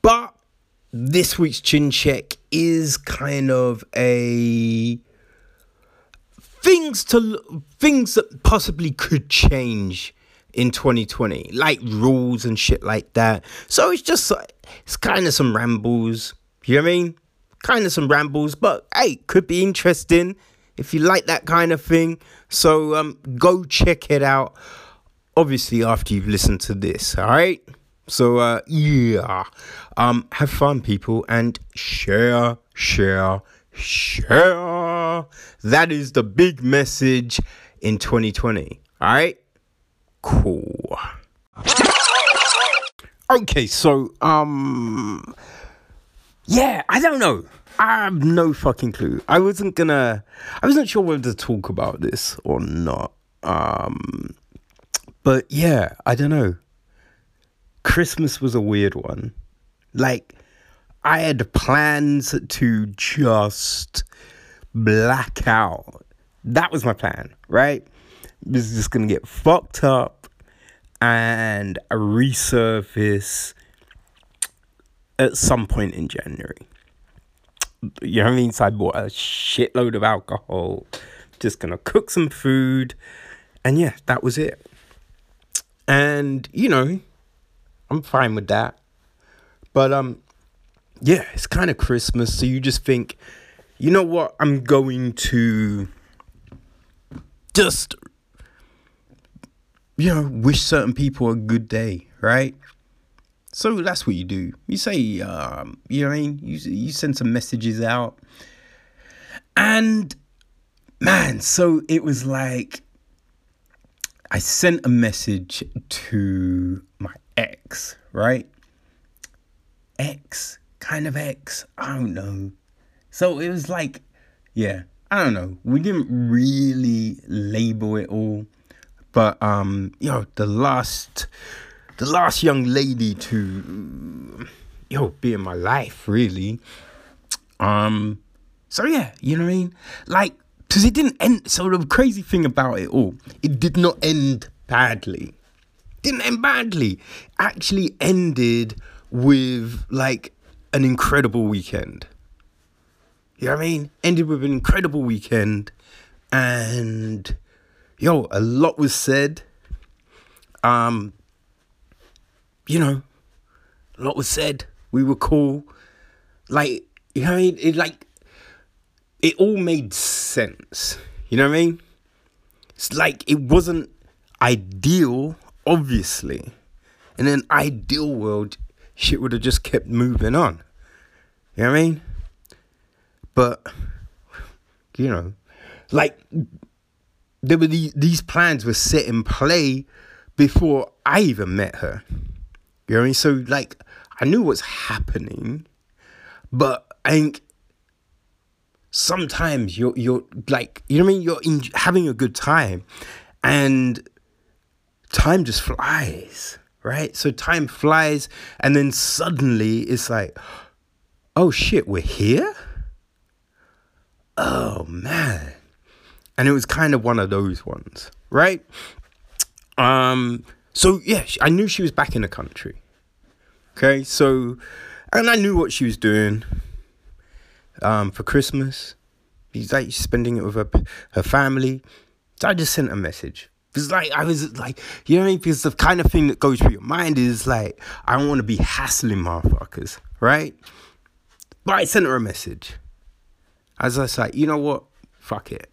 but this week's chin check is kind of a things to things that possibly could change in 2020 like rules and shit like that. So it's just it's kind of some rambles you know what i mean? Kind of some rambles but hey could be interesting if you like that kind of thing. So um go check it out obviously after you've listened to this all right? So uh, yeah, um, have fun, people, and share, share, share. That is the big message in 2020. All right, cool. Okay, so um, yeah, I don't know. I have no fucking clue. I wasn't gonna. I wasn't sure whether to talk about this or not. Um, but yeah, I don't know. Christmas was a weird one. Like, I had plans to just black out. That was my plan, right? This is just gonna get fucked up and resurface at some point in January. You know what I mean? So I bought a shitload of alcohol, just gonna cook some food, and yeah, that was it. And you know, I'm fine with that. But um yeah, it's kind of Christmas, so you just think, you know what? I'm going to just you know, wish certain people a good day, right? So that's what you do. You say, um, you know what I mean? You, you send some messages out. And man, so it was like I sent a message to my ex, right? X, kind of X, I don't know. So it was like, yeah, I don't know. We didn't really label it all, but um, yo, the last, the last young lady to, yo, be in my life, really. Um, so yeah, you know what I mean? Like, because it didn't end. So the crazy thing about it all, it did not end badly didn't end badly. Actually ended with like an incredible weekend. You know what I mean? Ended with an incredible weekend. and yo, a lot was said. Um, you know, a lot was said. We were cool. Like, you know what I mean? It like it all made sense. You know what I mean? It's like it wasn't ideal, obviously. In an ideal world, shit would have just kept moving on. You know what I mean? But you know, like there were these, these plans were set in play before I even met her. You know what I mean? So like I knew what's happening, but I think sometimes you're you're like you know what I mean. You're in, having a good time, and time just flies, right? So time flies, and then suddenly it's like, oh shit, we're here. Oh man, and it was kind of one of those ones, right? Um. So yeah, I knew she was back in the country. Okay, so and I knew what she was doing um, for Christmas. He's like spending it with her her family. So I just sent a message. It's like I was like, you know what I mean? Because the kind of thing that goes through your mind is like, I don't want to be hassling motherfuckers, right? But I sent her a message. As I was like, you know what? Fuck it.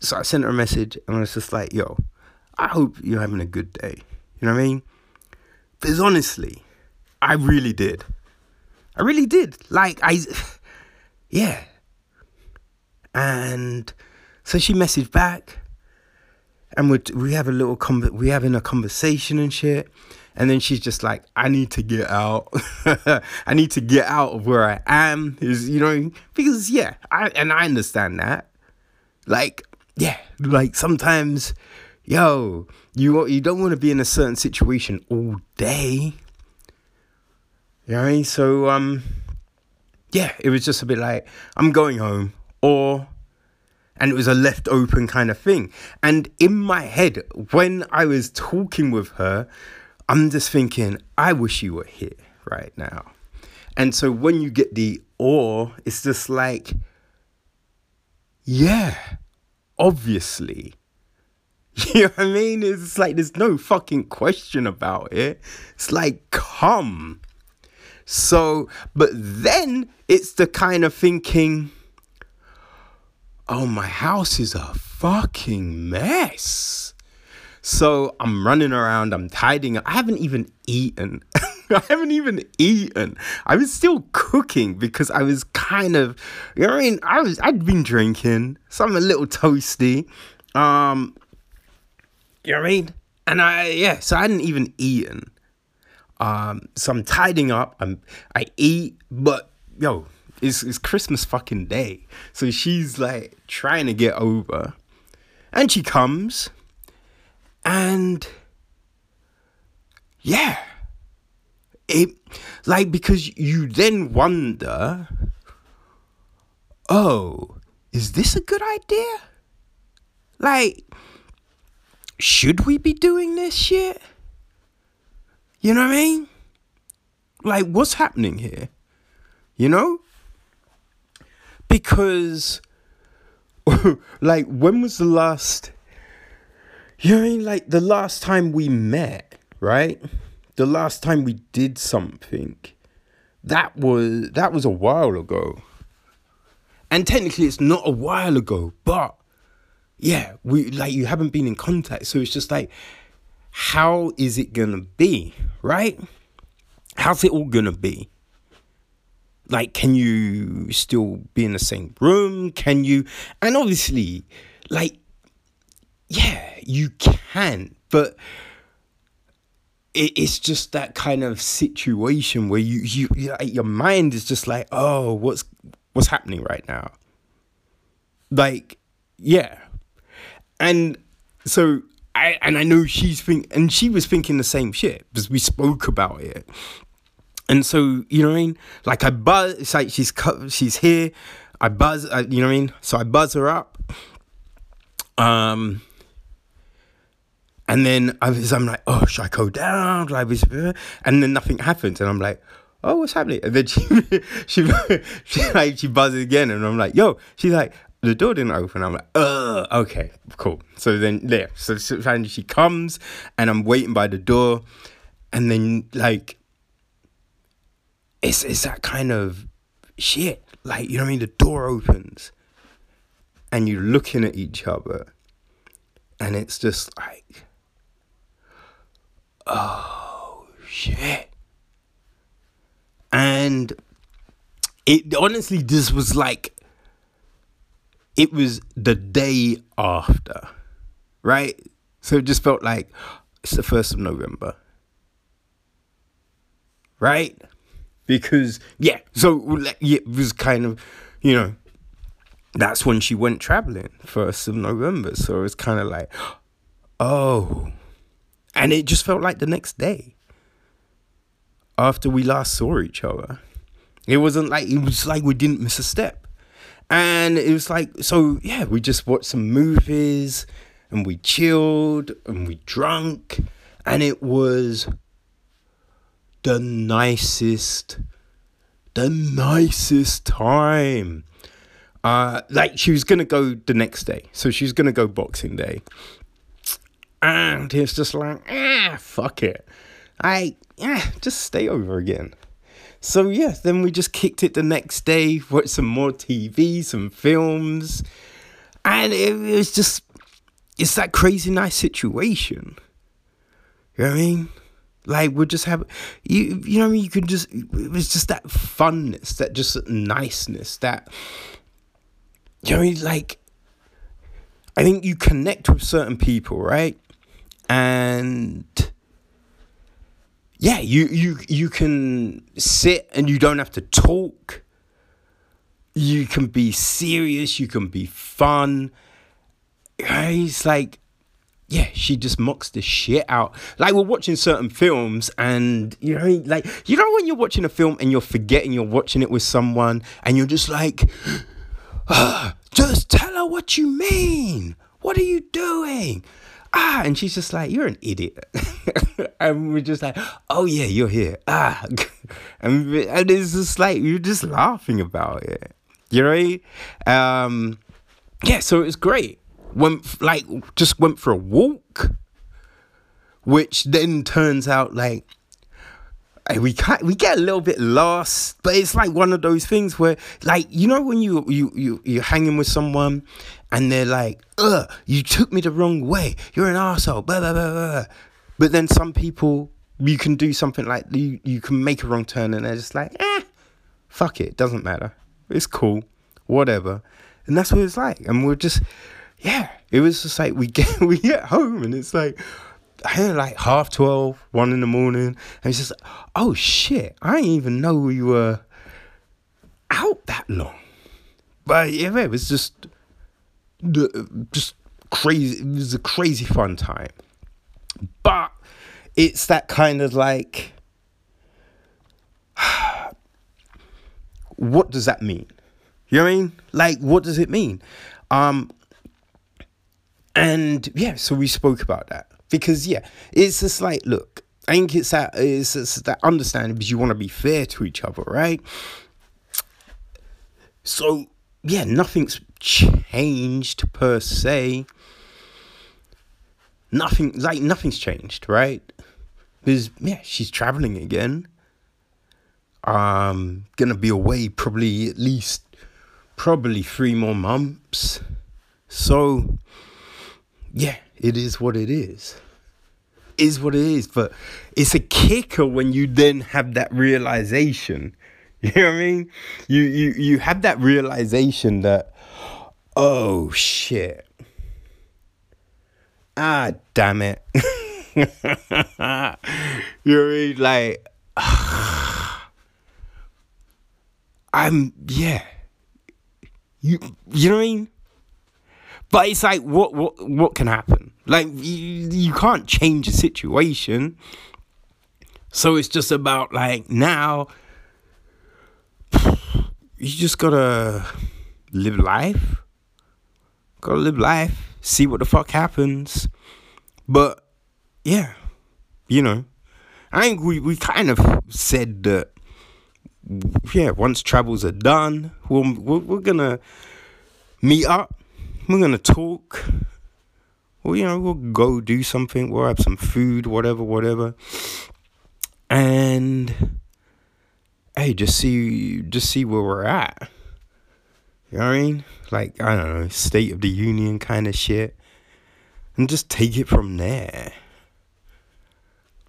So I sent her a message and I was just like, yo, I hope you're having a good day. You know what I mean? Because honestly, I really did. I really did. Like I, [SIGHS] yeah. And so she messaged back, and we we have a little con- we having a conversation and shit. And then she's just like, I need to get out. [LAUGHS] I need to get out of where I am. Is you know because yeah, I and I understand that. Like yeah, like sometimes, yo, you you don't want to be in a certain situation all day. You know what I mean? So um yeah, it was just a bit like I'm going home or and it was a left open kind of thing. And in my head, when I was talking with her, I'm just thinking, I wish you were here right now. And so when you get the or, it's just like, yeah, obviously. [LAUGHS] You know what I mean? It's like there's no fucking question about it. It's like, come. So, but then it's the kind of thinking, oh, my house is a fucking mess. So I'm running around, I'm tidying up. I haven't even eaten. [LAUGHS] I haven't even eaten. I was still cooking because I was kind of, you know what I mean? I was, I'd been drinking, so I'm a little toasty. Um, you know what I mean? And I, yeah, so I hadn't even eaten. Um, so I'm tidying up. I'm I eat, but yo, it's it's Christmas fucking day. So she's like trying to get over, and she comes, and yeah, it like because you then wonder, oh, is this a good idea? Like, should we be doing this shit? You know what I mean? Like, what's happening here? You know? Because, [LAUGHS] like, when was the last, you know I mean? Like, the last time we met, right? The last time we did something, that was, that was a while ago. And technically, it's not a while ago, but yeah, we, like, you haven't been in contact. So it's just like, how is it gonna be, right? How's it all gonna be? Like, can you still be in the same room? Can you? And obviously, like, yeah, you can, but it's just that kind of situation where you you your mind is just like, oh, what's what's happening right now? Like, yeah, and so I and I know she's think and she was thinking the same shit because we spoke about it. And so you know what I mean? Like I buzz, it's like she's she's here. I buzz, I, you know what I mean? So I buzz her up. Um, and then I was, I'm like, oh, should I go down? Like and then nothing happens, and I'm like, oh, what's happening? And then [LAUGHS] she, she, she like, she buzzes again, and I'm like, yo, she's like, the door didn't open. I'm like, uh, okay, cool. So then, yeah, so, so finally she comes, and I'm waiting by the door, and then like, it's it's that kind of shit. Like, you know what I mean? The door opens, and you're looking at each other, and it's just like, oh shit, and it honestly this was like it was the day after, right? So it just felt like it's the 1st of November. Right? Because, yeah, so it was kind of, you know, that's when she went traveling, 1st of November. So it was kind of like, oh. And it just felt like the next day after we last saw each other. It wasn't like, it was like we didn't miss a step. And it was like, so yeah, we just watched some movies and we chilled and we drunk. And it was the nicest, the nicest time. Uh, like she was gonna go the next day, so she's gonna go Boxing Day, and it's just like ah, fuck it, I yeah, just stay over again. So yeah, then we just kicked it the next day, watched some more TV, some films, and it, was just it's that crazy nice situation. You know what I mean? Like we're just have you you know I mean? You could just it was just that funness, that just niceness, that you know I mean? Like I think you connect with certain people, right? And yeah, you you you can sit and you don't have to talk. You can be serious, you can be fun. It's like yeah, she just mocks the shit out. Like we're watching certain films, and you know, like you know when you're watching a film and you're forgetting you're watching it with someone, and you're just like, ah, [GASPS] just tell her what you mean. What are you doing? ah, and she's just like, you're an idiot. [LAUGHS] and we're just like, oh yeah, you're here. Ah, [LAUGHS] and, and it's just like, you're just laughing about it. You know? Um, yeah, so it was great. Went, like, just went for a walk, which then turns out like, we can't, we get a little bit lost, but it's like one of those things where, like, you know, when you you you you're hanging with someone and they're like, ugh, you took me the wrong way. You're an asshole. Blah, blah, blah, blah. But then some people, you can do something like, you, you can make a wrong turn and they're just like, eh, fuck it. Doesn't matter. It's cool. Whatever. And that's what it's like. And we're just, yeah, it was just like, we get, [LAUGHS] we get home and it's like, I hear like half 12, 1 in the morning. And it's just, oh shit, I didn't even know we were out that long. But yeah, it was just the just crazy. It was a crazy fun time, but it's that kind of like, [SIGHS] what does that mean? You know what I mean? Like, what does it mean? Um, and yeah, so we spoke about that because yeah, it's just like, look, I think it's that it's, it's that understanding because you want to be fair to each other, right? So yeah, nothing's changed per se. Nothing like nothing's changed, right? Because yeah, she's traveling again. Um, gonna be away probably at least probably three more months. So yeah, it is what it is. Is what it is, but it's a kicker when you then have that realization. [LAUGHS] You know what I mean? You you you have that realization that Oh shit. Ah, damn it. [LAUGHS] You're like, [SIGHS] I'm, yeah. You, you know what I mean? But it's like, what, what, what can happen? Like, you, you can't change the situation. So it's just about like now, [SIGHS] you just gotta live life Gotta live life, see what the fuck happens. But yeah, you know, I think we, we kind of said that, yeah, once travels are done, we're, we're, we're gonna meet up. We're gonna talk. Well, you know, we'll go do something. We'll have some food, whatever, whatever. And hey, just see, just see where we're at. You know what I mean? Like I don't know, State of the Union kind of shit, and just take it from there.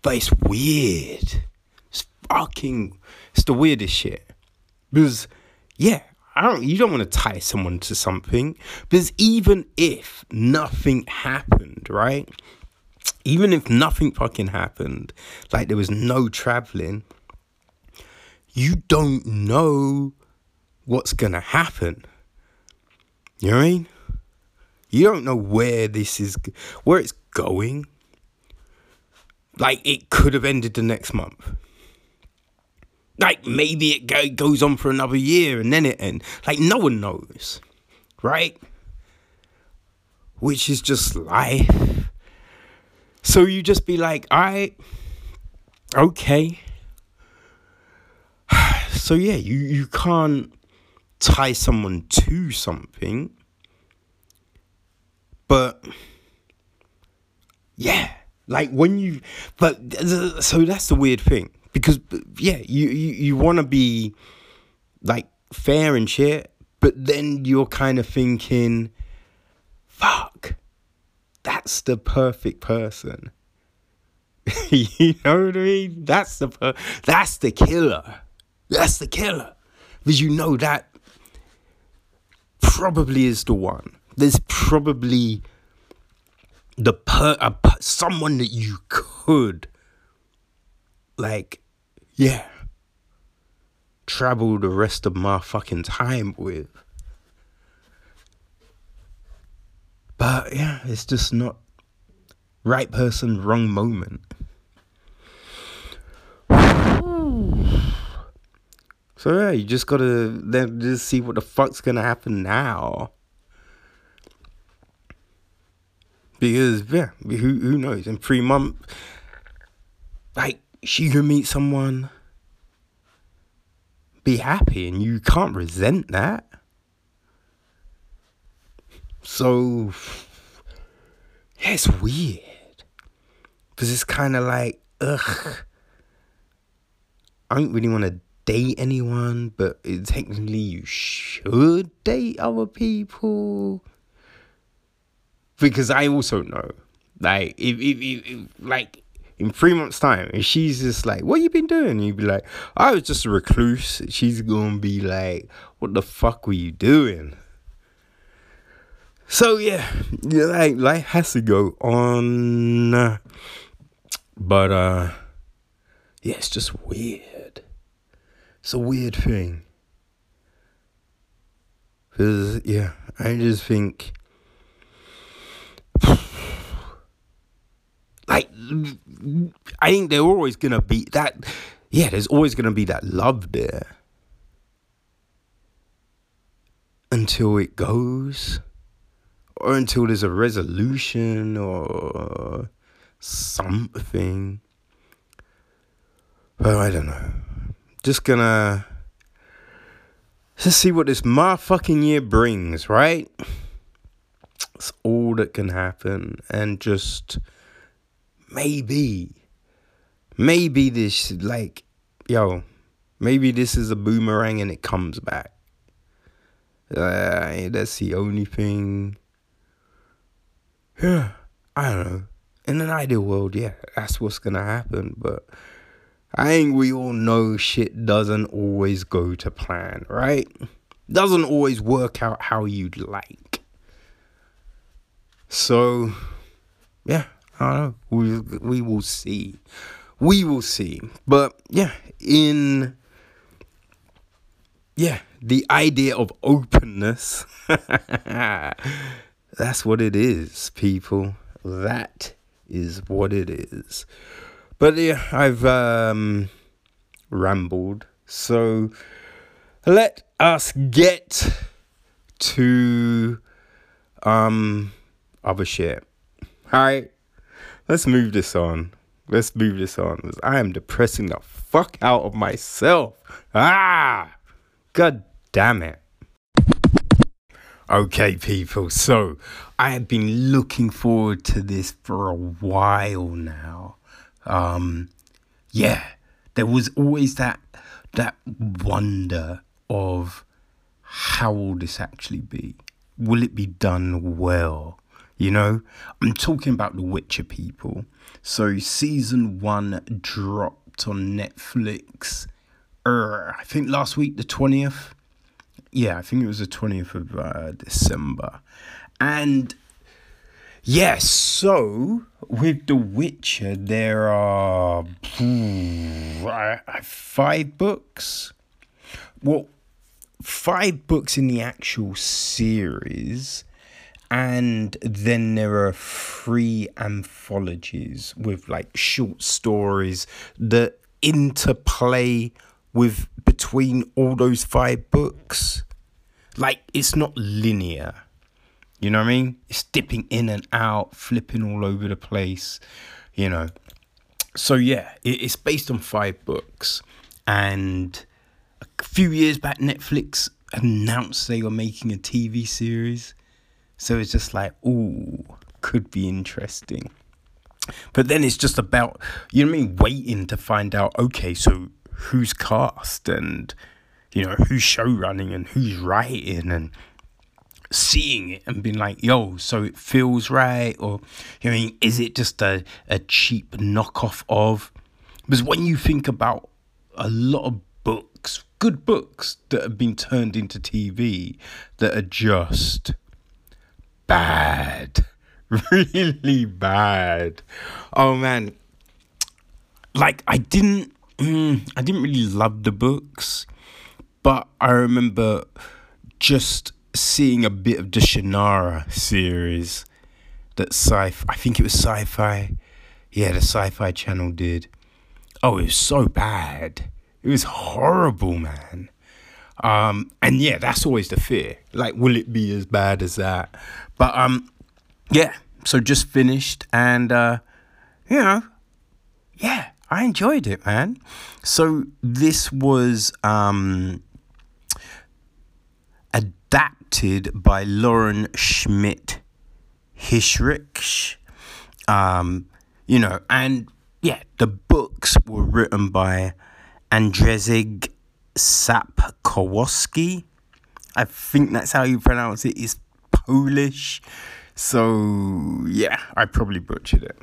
But it's weird. It's fucking. It's the weirdest shit. Because yeah, I don't. You don't want to tie someone to something because even if nothing happened, right? Even if nothing fucking happened, like there was no traveling, you don't know what's gonna happen. You know what I mean? You don't know where this is, where it's going. Like it could have ended the next month. Like maybe it go, goes on for another year and then it ends. Like no one knows, right? Which is just life. So you just be like, all right, okay. [SIGHS] So yeah, you you can't tie someone to something, but yeah, like when you, but so that's the weird thing because yeah, you you, you want to be like fair and shit, but then you're kind of thinking, fuck, that's the perfect person. [LAUGHS] you know what I mean? That's the per- that's the killer. That's the killer. Because you know that probably is the one. There's probably the per a, someone that you could like yeah, travel the rest of my fucking time with. But yeah, it's just not right person, wrong moment. [SIGHS] So yeah, you just gotta then just see what the fuck's gonna happen now. Because yeah, who who knows? In three months, like she can meet someone, be happy, and you can't resent that. So, yeah, it's weird. Because it's kind of like, ugh. I don't really want to date anyone, but technically you should date other people. Because I also know, like, if, if, if, if like, in three months' time, and she's just like, "What you been doing?" And you'd be like, "I was just a recluse." She's gonna be like, "What the fuck were you doing?" So yeah, yeah like life has to go on, but uh, yeah, it's just weird. It's a weird thing. Cause yeah, I just think [SIGHS] like I think they're always gonna be that yeah, there's always gonna be that love there. Until it goes. Or until there's a resolution or something. Well, I don't know. Just gonna just see what this motherfucking year brings, right? It's all that can happen and just maybe, maybe this, like, yo, maybe this is a boomerang and it comes back. Uh, that's the only thing. Yeah, [SIGHS] I don't know. In an ideal world, yeah, that's what's gonna happen. But I think we all know shit doesn't always go to plan, right? Doesn't always work out how you'd like. So, yeah, I don't know. We we will see. We will see. But yeah, in yeah, the idea of openness. [LAUGHS] that's what it is, people. That is what it is. But yeah, I've um rambled. So let us get to um other shit. Alright. Let's move this on. Let's move this on. I am depressing the fuck out of myself. Ah! God damn it. Okay, people. So I have been looking forward to this for a while now. Um, yeah, there was always that that wonder of how will this actually be? Will it be done well? You know, I'm talking about The Witcher people. So season one dropped on Netflix. Uh, I think last week, the twentieth yeah, I think it was the 20th of uh, December. And yeah, so with The Witcher, there are five books. Well, five books in the actual series. And then there are three anthologies with like short stories that interplay with between all those five books. Like it's not linear. You know what I mean? It's dipping in and out, flipping all over the place, you know. So yeah, it's based on five books. And a few years back Netflix announced they were making a TV series. So it's just like, ooh, could be interesting. But then it's just about, you know what I mean, waiting to find out, okay, so who's cast and you know who's show running and who's writing and seeing it and being like yo so it feels right or you know, I mean is it just a, a cheap knockoff of because when you think about a lot of books good books that have been turned into TV that are just bad [LAUGHS] really bad oh man like I didn't mm, I didn't really love the books, but I remember just seeing a bit of the Shannara series that sci I think it was sci-fi. Yeah, the sci-fi channel did. Oh, it was so bad. It was horrible, man. Um, and yeah, that's always the fear. Like, will it be as bad as that? But um, yeah. So just finished, and uh, you know, yeah, I enjoyed it, man. So this was um, adapted by Lauren Schmidt Hissrich. Um, you know, and yeah, the books were written by Andrzej Sapkowski. I think that's how you pronounce it. It's Polish. So yeah, I probably butchered it.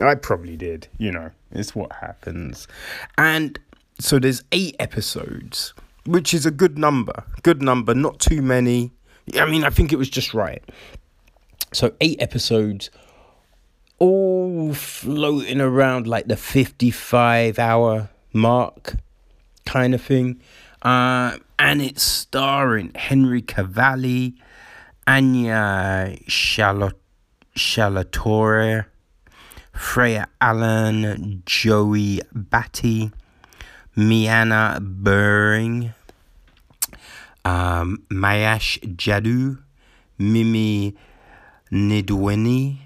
I probably did, you know, it's what happens. And so there's eight episodes, which is a good number. Good number, not too many. I mean, I think it was just right. So eight episodes, all floating around like the 55 hour mark kind of thing. Uh, and it's starring Henry Cavalli, Anya Chalotra Freya Allan, Joey Batey, MyAnna Buring, um, Mahesh Jadu, Mimi Ndiweni,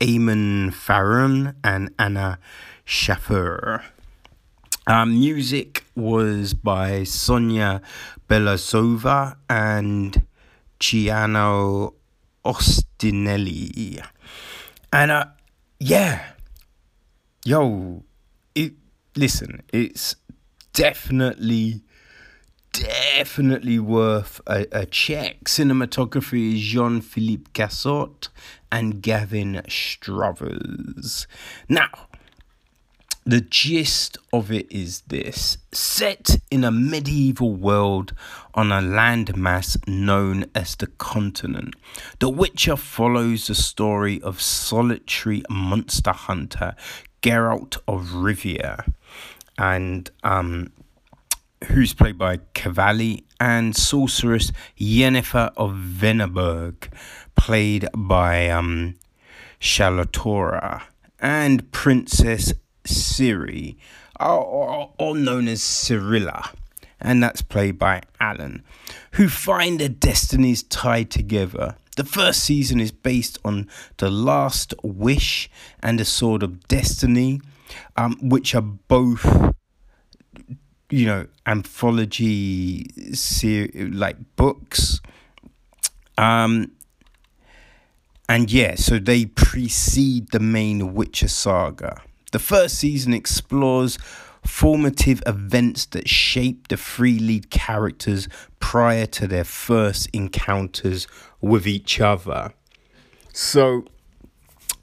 Eamon Farren, and Anna Shaffer. Um, music was by Sonya Belousova and Giona Ostinelli. And uh, yeah, yo, it listen, it's definitely definitely worth a, a check. Cinematography is Jean Philippe Gossart and Gavin Struthers. Now, the gist of it is this. Set in a medieval world on a landmass known as the continent, The Witcher follows the story of solitary monster hunter Geralt of Rivia, and um, who's played by Cavalli, and sorceress Yennefer of Vengerberg, played by um, Chalotra, and Princess Ciri, or, known as Cirilla, and that's played by Allan, who find their destinies tied together. The first season is based on The Last Wish and The Sword of Destiny, um, which are both, you know, anthology ser- like books. Um, and yeah, so they precede the main Witcher saga. The first season explores formative events that shape the three lead characters prior to their first encounters with each other. So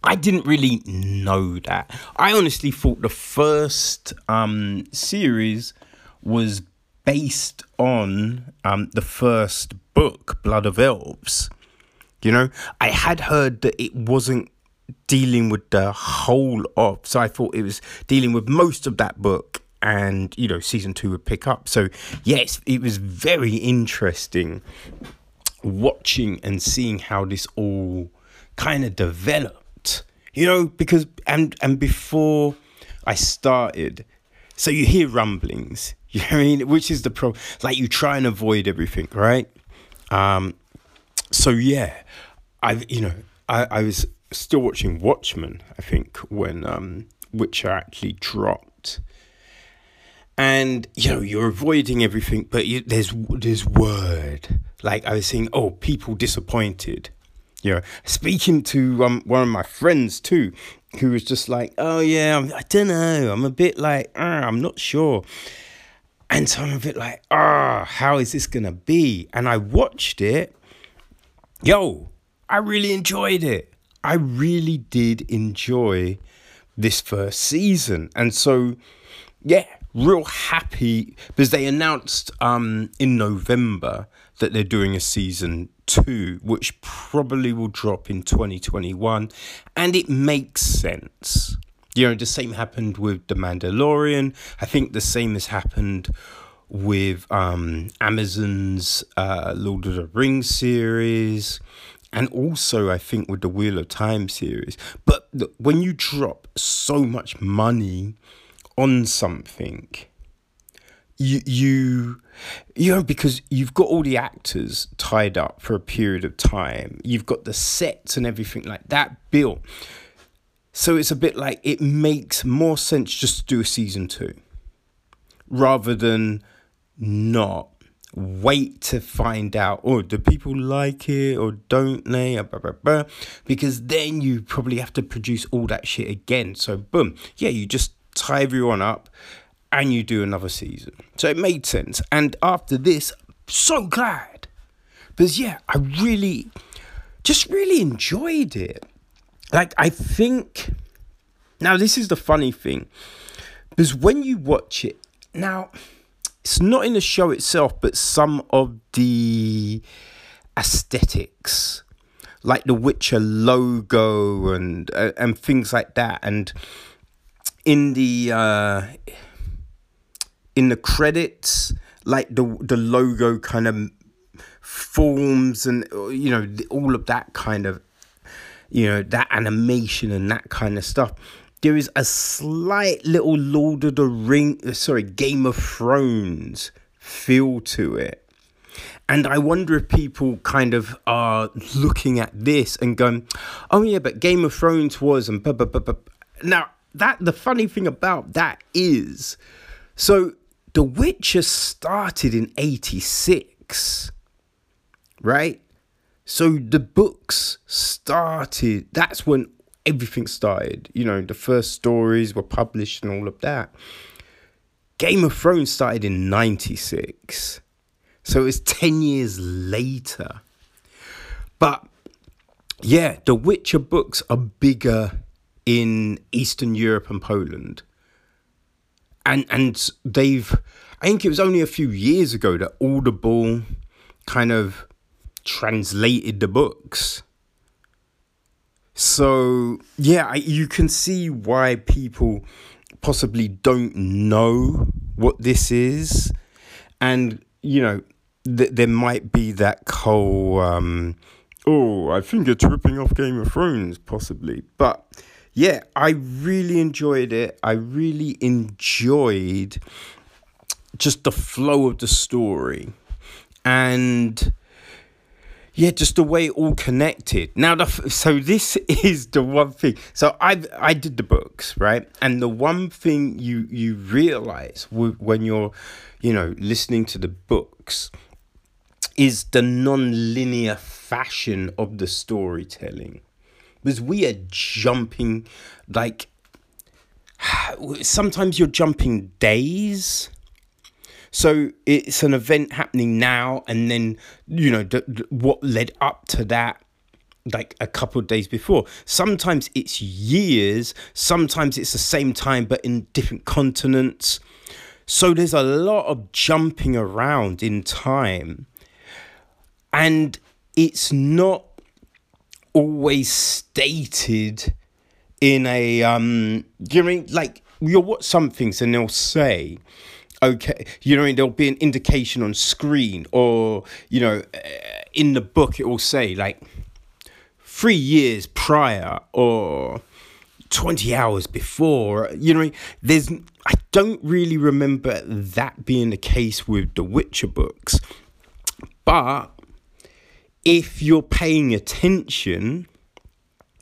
I didn't really know that. I honestly thought the first um, series was based on um, the first book, Blood of Elves. You know, I had heard that it wasn't dealing with the whole of, so I thought it was dealing with most of that book, and you know, season two would pick up. So, yes, it was very interesting watching and seeing how this all kind of developed, you know, because and and before I started, so you hear rumblings, [LAUGHS] you know I mean, which is the problem. Like you try and avoid everything, right? Um, so yeah, I you know I I was still watching Watchmen, I think, when um, Witcher actually dropped. And you know you're avoiding everything, but you, there's there's word like I was saying. Oh, people disappointed you know, speaking to um, one of my friends too, who was just like, "Oh yeah, I'm, I don't know, I'm a bit like, uh, I'm not sure," and so I'm a bit like, "Ah, how is this gonna be?" And I watched it. Yo, I really enjoyed it. I really did enjoy this first season, and so yeah, real happy because they announced um in November that they're doing a season 2, which probably will drop in 2021, and it makes sense. You know, the same happened with The Mandalorian. I think the same has happened with um, Amazon's uh, Lord of the Rings series, and also I think with the Wheel of Time series. But when you drop so much money on something, you you you know because you've got all the actors tied up for a period of time you've got the sets and everything like that built so it's a bit like it makes more sense just to do a season 2 rather than not wait to find out oh do people like it or don't they because then you probably have to produce all that shit again so boom yeah you just tie everyone up and you do another season. So it made sense. And after this, so glad. Because yeah, I really just really enjoyed it. Like I think now this is the funny thing. Because when you watch it, now it's not in the show itself, but some of the aesthetics like the Witcher logo and uh, and things like that. And in the uh in the credits, like the the logo kind of forms and you know all of that kind of you know that animation and that kind of stuff there is a slight little lord of the ring uh, sorry game of thrones feel to it and i wonder if people kind of are looking at this and going oh yeah but game of thrones was and blah, blah, blah, blah. now that the funny thing about that is so the Witcher started in 86, right? So the books started, that's when everything started. You know, the first stories were published and all of that. Game of Thrones started in 96. So it's 10 years later. But yeah, the Witcher books are bigger in Eastern Europe and Poland and and they've I think it was only a few years ago that Audible kind of translated the books. So yeah, I, you can see why people possibly don't know what this is, and you know th- there might be that whole um, oh I think it's ripping off Game of Thrones possibly, but yeah, I really enjoyed it. I really enjoyed just the flow of the story. And yeah just the way it all connected. Now the so this [LAUGHS] is the one thing. So i i did the books right? And the one thing you you realize when you're you know listening to the books is the non-linear fashion of the storytelling. Because we are jumping like [SIGHS] sometimes you're jumping days so it's an event happening now and then you know the, the, what led up to that like a couple of days before. Sometimes it's years sometimes it's the same time but in different continents. So there's a lot of jumping around in time. And it's not always stated in a um you know mean like you'll watch some things and they'll say okay you know there'll be an indication on screen or you know eh, in the book it will say like three years prior or 20 hours before you know there's i don't really remember that being the case with the witcher books but if you're paying attention,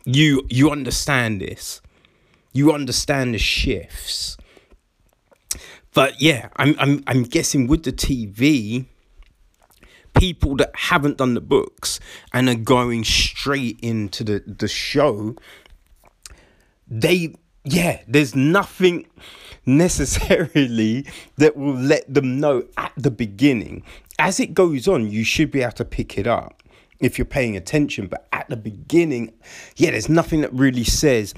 you you understand this. You understand the shifts. But yeah, I'm I'm I'm guessing with the TV, people that haven't done the books and are going straight into the, the show, they yeah, there's nothing necessarily that will let them know at the beginning. As it goes on, you should be able to pick it up if you're paying attention. But at the beginning, yeah, there's nothing that really says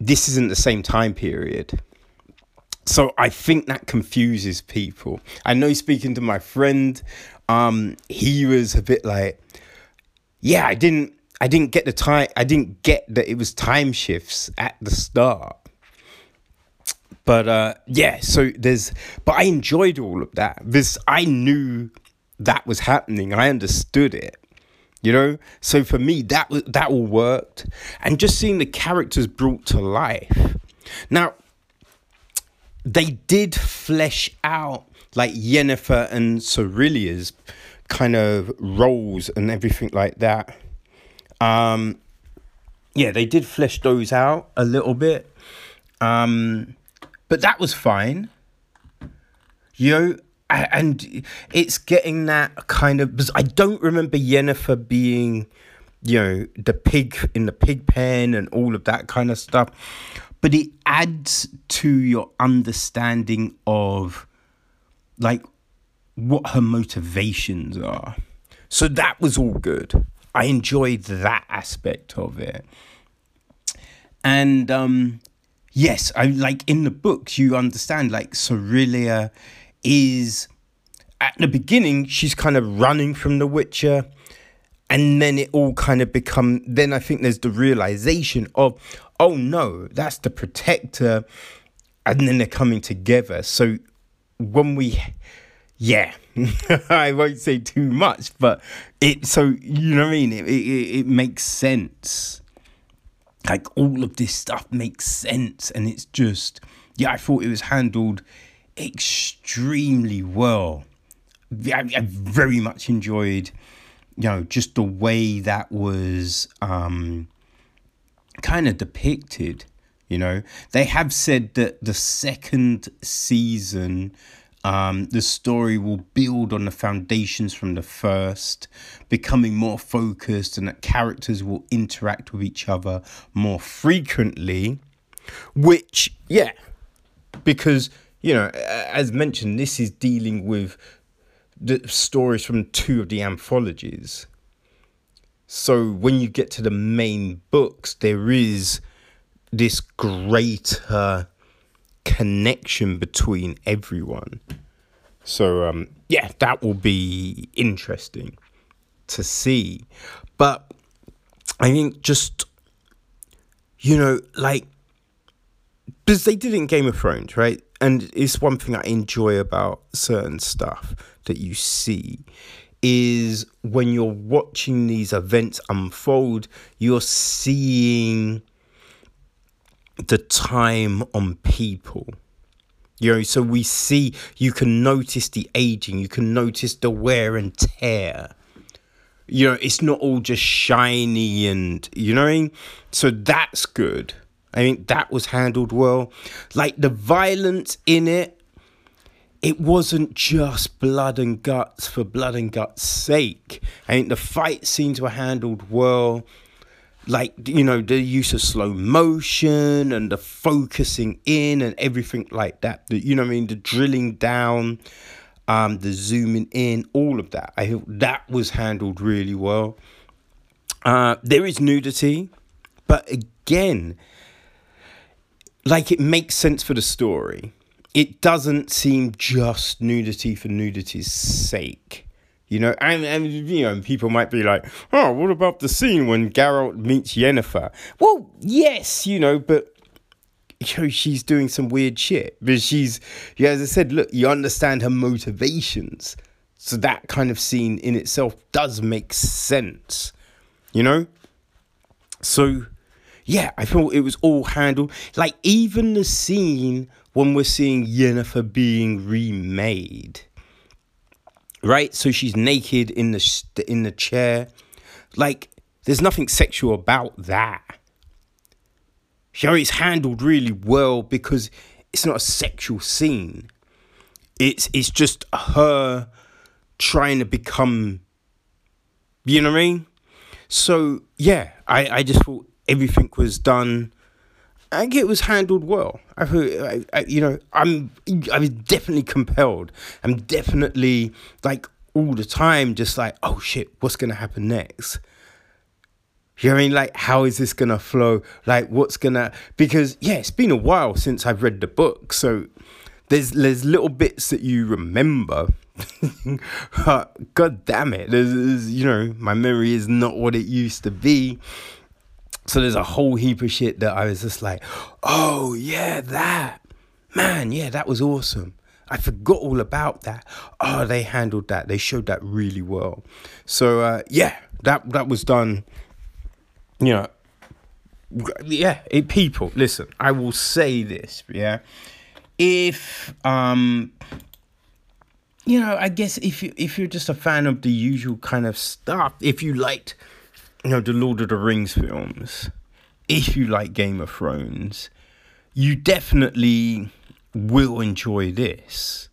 this isn't the same time period. So I think that confuses people. I know speaking to my friend, um, he was a bit like, yeah, I didn't I didn't get the time I didn't get that it was time shifts at the start. But uh yeah, so there's but I enjoyed all of that. This I knew that was happening. I understood it. You know, so for me that that all worked, and just seeing the characters brought to life. Now, they did flesh out like Yennefer and Cirilla's kind of roles and everything like that. Um, yeah, they did flesh those out a little bit, um, but that was fine. You know, and it's getting that kind of because I don't remember Yennefer being, you know, the pig in the pig pen and all of that kind of stuff, but it adds to your understanding of like what her motivations are. So that was all good. I enjoyed that aspect of it. And um yes, I like in the books you understand like Cirilla is at the beginning she's kind of running from the Witcher, and then it all kind of become. Then I think there's the realization of, oh no, that's the protector, and then they're coming together. So when we, yeah, [LAUGHS] I won't say too much, but it. So you know what I mean? It it, it makes sense. Like all of this stuff makes sense, and it's just yeah. I thought it was handled extremely well. I, I very much enjoyed, you know, just the way that was um, kind of depicted. You know, they have said that the second season, um, the story will build on the foundations from the first, becoming more focused, and that characters will interact with each other more frequently. Which, yeah, because you know, as mentioned, this is dealing with the stories from two of the anthologies. So when you get to the main books, there is this greater connection between everyone. So um, yeah, that will be interesting to see. But I think just you know, like because they did in Game of Thrones, right? and it's one thing I enjoy about certain stuff that you see is when you're watching these events unfold, you're seeing the time on people. You know, so we see, you can notice the aging, you can notice the wear and tear. You know, it's not all just shiny and, you know mean? So that's good. I think that was handled well. Like the violence in it it wasn't just blood and guts for blood and guts sake. I think the fight scenes were handled well. Like, you know, the use of slow motion and the focusing in and everything like that. The, you know I mean? The drilling down, um, the zooming in, all of that. I thought that was handled really well. Uh, there is nudity, but again, like it makes sense for the story it doesn't seem just nudity for nudity's sake. You know, and, and you know, people might be like, oh, what about the scene when Geralt meets Yennefer? Well, yes, you know, but you know, she's doing some weird shit. But she's, yeah, as I said, look, you understand her motivations. So that kind of scene in itself does make sense, you know? So, yeah, I thought it was all handled. Like, even the scene when we're seeing Yennefer being remade. Right? So she's naked in the in the chair. Like there's nothing sexual about that. It's handled really well because it's not a sexual scene. It's it's just her trying to become you know what I mean? So yeah, I, I just thought everything was done I think it was handled well. I, I, you know, I'm, I was definitely compelled. I'm definitely like all the time, just like, oh shit, what's gonna happen next? You know what I mean? Like, how is this gonna flow? Like, what's gonna? Because yeah, it's been a while since I've read the book, so there's there's little bits that you remember. [LAUGHS] God damn it! There's, there's, you know, my memory is not what it used to be. So there's a whole heap of shit that I was just like, oh yeah, that man, yeah, that was awesome. I forgot all about that. Oh, they handled that. They showed that really well. So uh, yeah, that that was done. You know, yeah. It, people, listen. I will say this. Yeah, if um, you know, I guess if you if you're just a fan of the usual kind of stuff, if you liked you know, the Lord of the Rings films, if you like Game of Thrones, you definitely will enjoy this.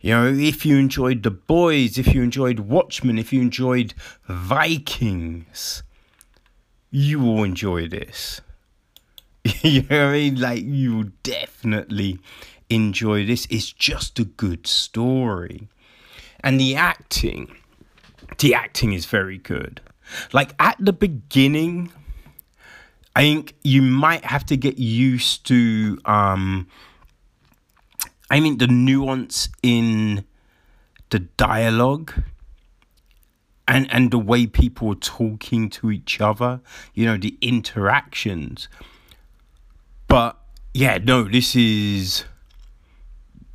You know, if you enjoyed The Boys, if you enjoyed Watchmen, if you enjoyed Vikings, you will enjoy this. [LAUGHS] you know what I mean? Like, you will definitely enjoy this. It's just a good story. And the acting, the acting is very good. Like at the beginning, I think you might have to get used to um I mean the nuance in the dialogue and and the way people are talking to each other, you know, the interactions. But yeah, no, this is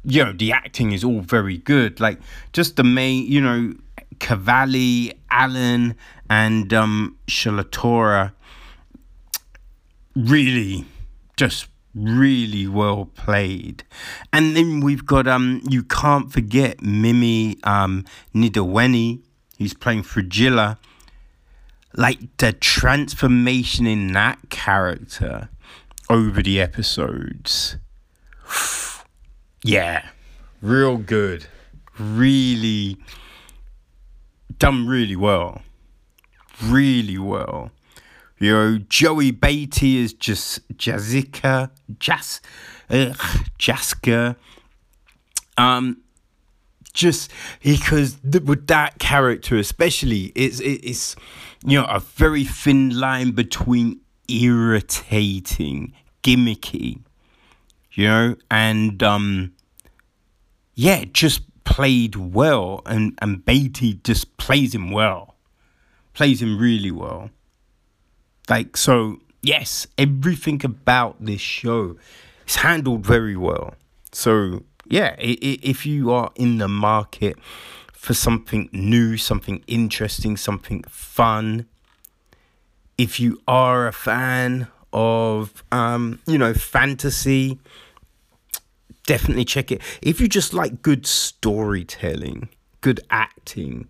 you know, the acting is all very good. Like just the main, you know, Cavalli, Allan, and um, Chalotra really just really well played. And then we've got um you can't forget Mimi um Ndiweni, who's playing Fringilla. Like the transformation in that character over the episodes. [SIGHS] yeah. Real good. Really done really well. Really well. You know, Joey Batey is just Jazika, Jas, ugh, Jaska. Um, just because th- with that character, especially, it's it's you know a very thin line between irritating, gimmicky, you know, and um, yeah, just played well, and and Batey just plays him well, plays him really well. Like so, yes, everything about this show is handled very well. So yeah, if you are in the market for something new, something interesting, something fun, if you are a fan of um, you know fantasy definitely check it. If you just like good storytelling, good acting,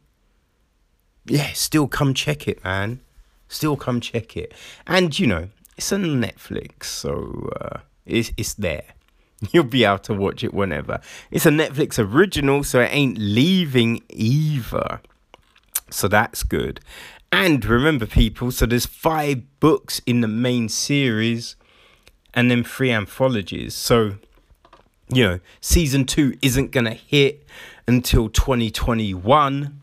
yeah, still come check it, man. Still come check it. And you know, it's on Netflix, so uh, it's it's there. [LAUGHS] You'll be able to watch it whenever. It's a Netflix original, so it ain't leaving either. So that's good. And remember, people, so there's five books in the main series and then three anthologies. So, you know, season two isn't going to hit until 2021.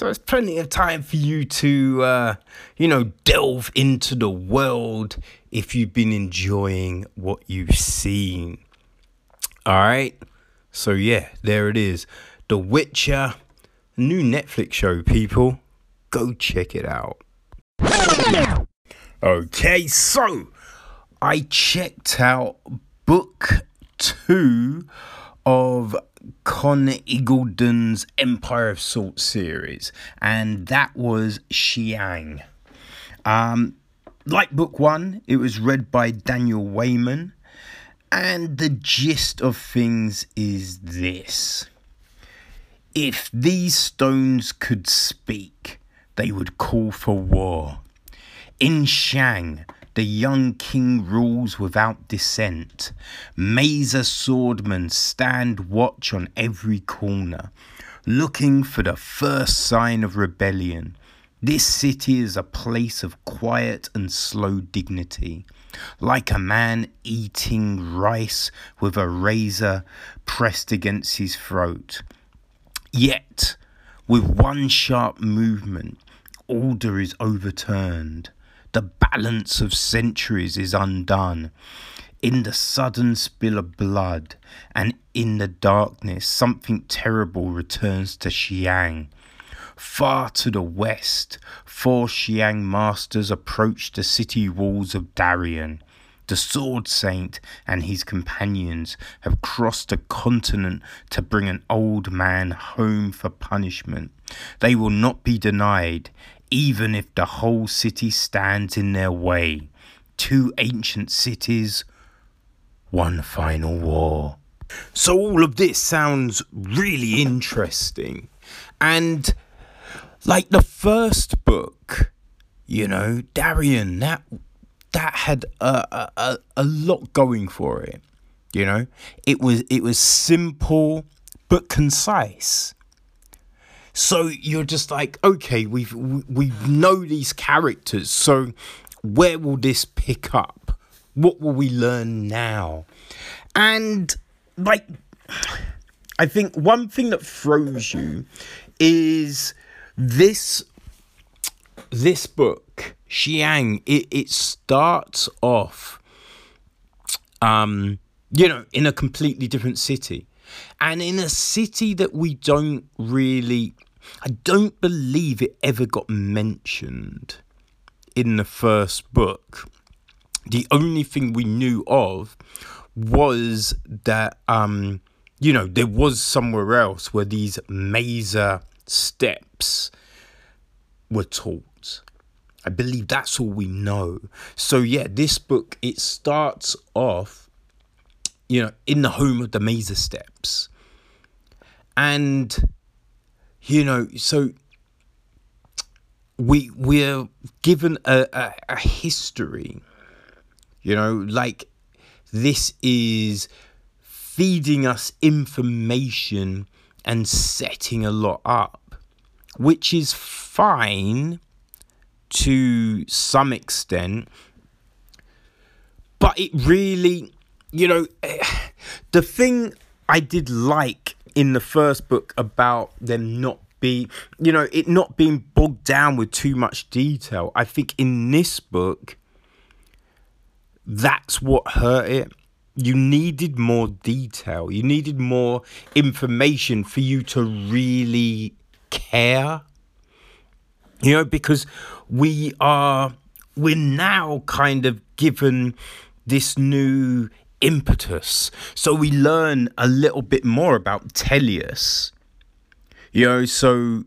So it's plenty of time for you to, uh, you know, delve into the world if you've been enjoying what you've seen. All right. So, yeah, there it is. The Witcher, new Netflix show, people. Go check it out. Okay, so I checked out book two of Conn Iggulden's Empire of Salt series, and that was Shiang. Um, like book one, it was read by Daniel Weyman, and the gist of things is this if these stones could speak, they would call for war. In Shiang, the young king rules without dissent. Mazer swordmen stand watch on every corner, looking for the first sign of rebellion. This city is a place of quiet and slow dignity, like a man eating rice with a razor pressed against his throat. Yet, with one sharp movement, order is overturned. The balance of centuries is undone. In the sudden spill of blood and in the darkness, something terrible returns to Shiang. Far to the west, four Shiang masters approach the city walls of Darien. The Sword Saint and his companions have crossed a continent to bring an old man home for punishment. They will not be denied even if the whole city stands in their way. Two ancient cities, one final war. So, all of this sounds really interesting. And, like the first book, you know, Darien, that that had a, a, a lot going for it. You know, it was it was simple but concise. So you're just like, okay, we've we know these characters. So where will this pick up? What will we learn now? And like I think one thing that throws you is this this book, Shiang, it, it starts off um, you know, in a completely different city. And in a city that we don't really I don't believe it ever got mentioned in the first book. The only thing we knew of was that um you know there was somewhere else where these Mazer steps were taught. I believe that's all we know. So yeah, this book it starts off you know in the home of the Mazer steps. And you know, so we we're given a, a, a history, you know, like this is feeding us information and setting a lot up, which is fine to some extent, but it really, you know, [SIGHS] the thing I did like in the first book about them not be you know it not being bogged down with too much detail. I think in this book that's what hurt it. You needed more detail. You needed more information for you to really care. You know because we are we're now kind of given this new impetus. So we learn a little bit more about Tellius. You know, so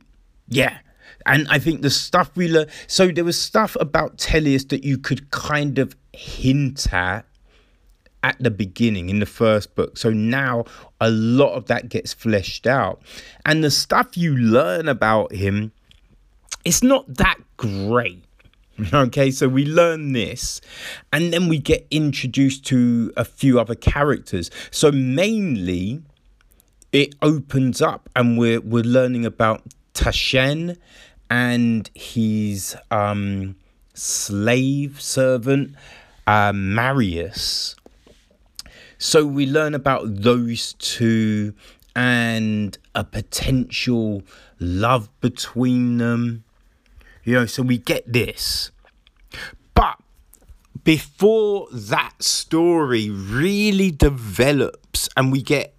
yeah. And I think the stuff we learn so there was stuff about Tellius that you could kind of hint at at the beginning in the first book. So now a lot of that gets fleshed out. And the stuff you learn about him, it's not that great. [LAUGHS] Okay, so we learn this, and then we get introduced to a few other characters. So mainly, it opens up, and we're we're learning about Tashen and his um, slave servant uh, Marius. So we learn about those two and a potential love between them you know, so we get this. But before that story really develops and we get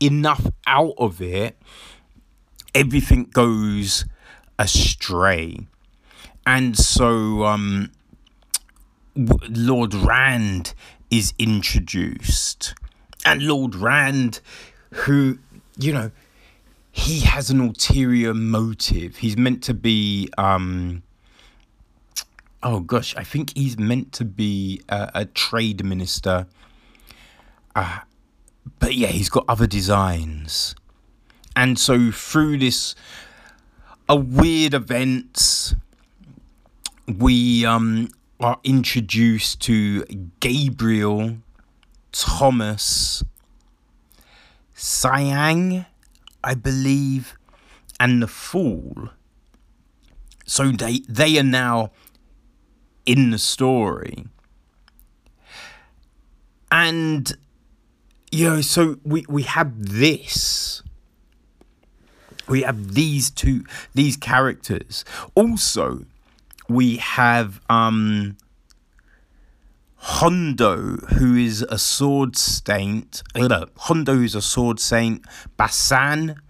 enough out of it, everything goes astray. And so um, Lord Rand is introduced. And Lord Rand, who, you know, he has an ulterior motive. He's meant to be. Um, oh gosh, I think he's meant to be a, a trade minister. Uh, but yeah, he's got other designs. And so through this a weird events, we um, are introduced to Gabriel Thomas Siang I believe, and the Fool. So they they are now in the story. And you know, so we, we have this. We have these two these characters. Also, we have um Hondo, who is a sword saint, Hondo, who's a sword saint, Basan,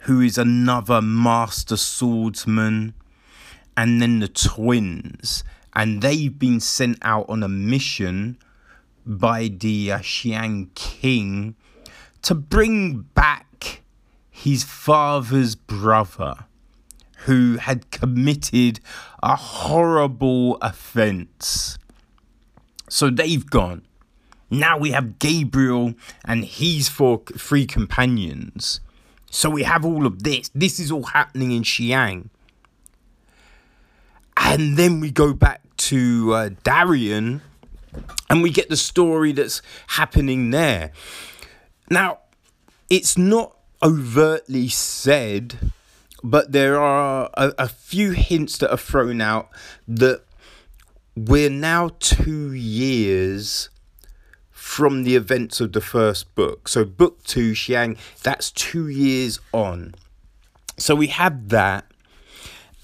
who is another master swordsman, and then the twins. And they've been sent out on a mission by the uh, Shiang King to bring back his father's brother who had committed a horrible offense so they've gone. Now we have Gabriel and his four three companions. So we have all of this. This is all happening in Shiang. And then we go back to uh, Darien and we get the story that's happening there. Now, it's not overtly said, but there are a, a few hints that are thrown out that we're now two years from the events of the first book. So, book two, Shiang, that's two years on. So, we have that.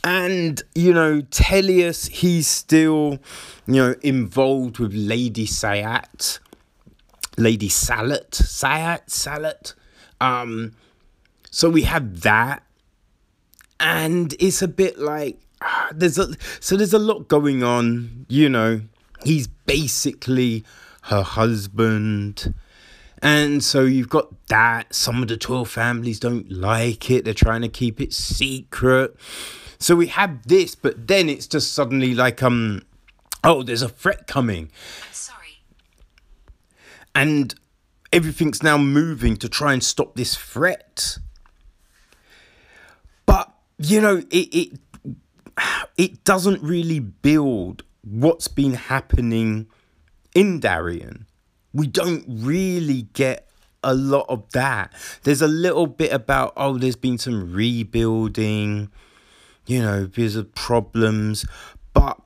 And, you know, Tellius, he's still, you know, involved with Lady Sayat, Lady Sallet, Sayat, Sallet. Um, so we have that. And it's a bit like, there's a so there's a lot going on you know. He's basically her husband. And so you've got that. Some of the 12 families don't like it. They're trying to keep it secret. So we have this but then it's just suddenly like um oh there's a threat coming. Sorry. And everything's now moving to try and stop this threat. But you know it, it it doesn't really build what's been happening in Darien. We don't really get a lot of that. There's a little bit about, oh, there's been some rebuilding, you know, because of problems. But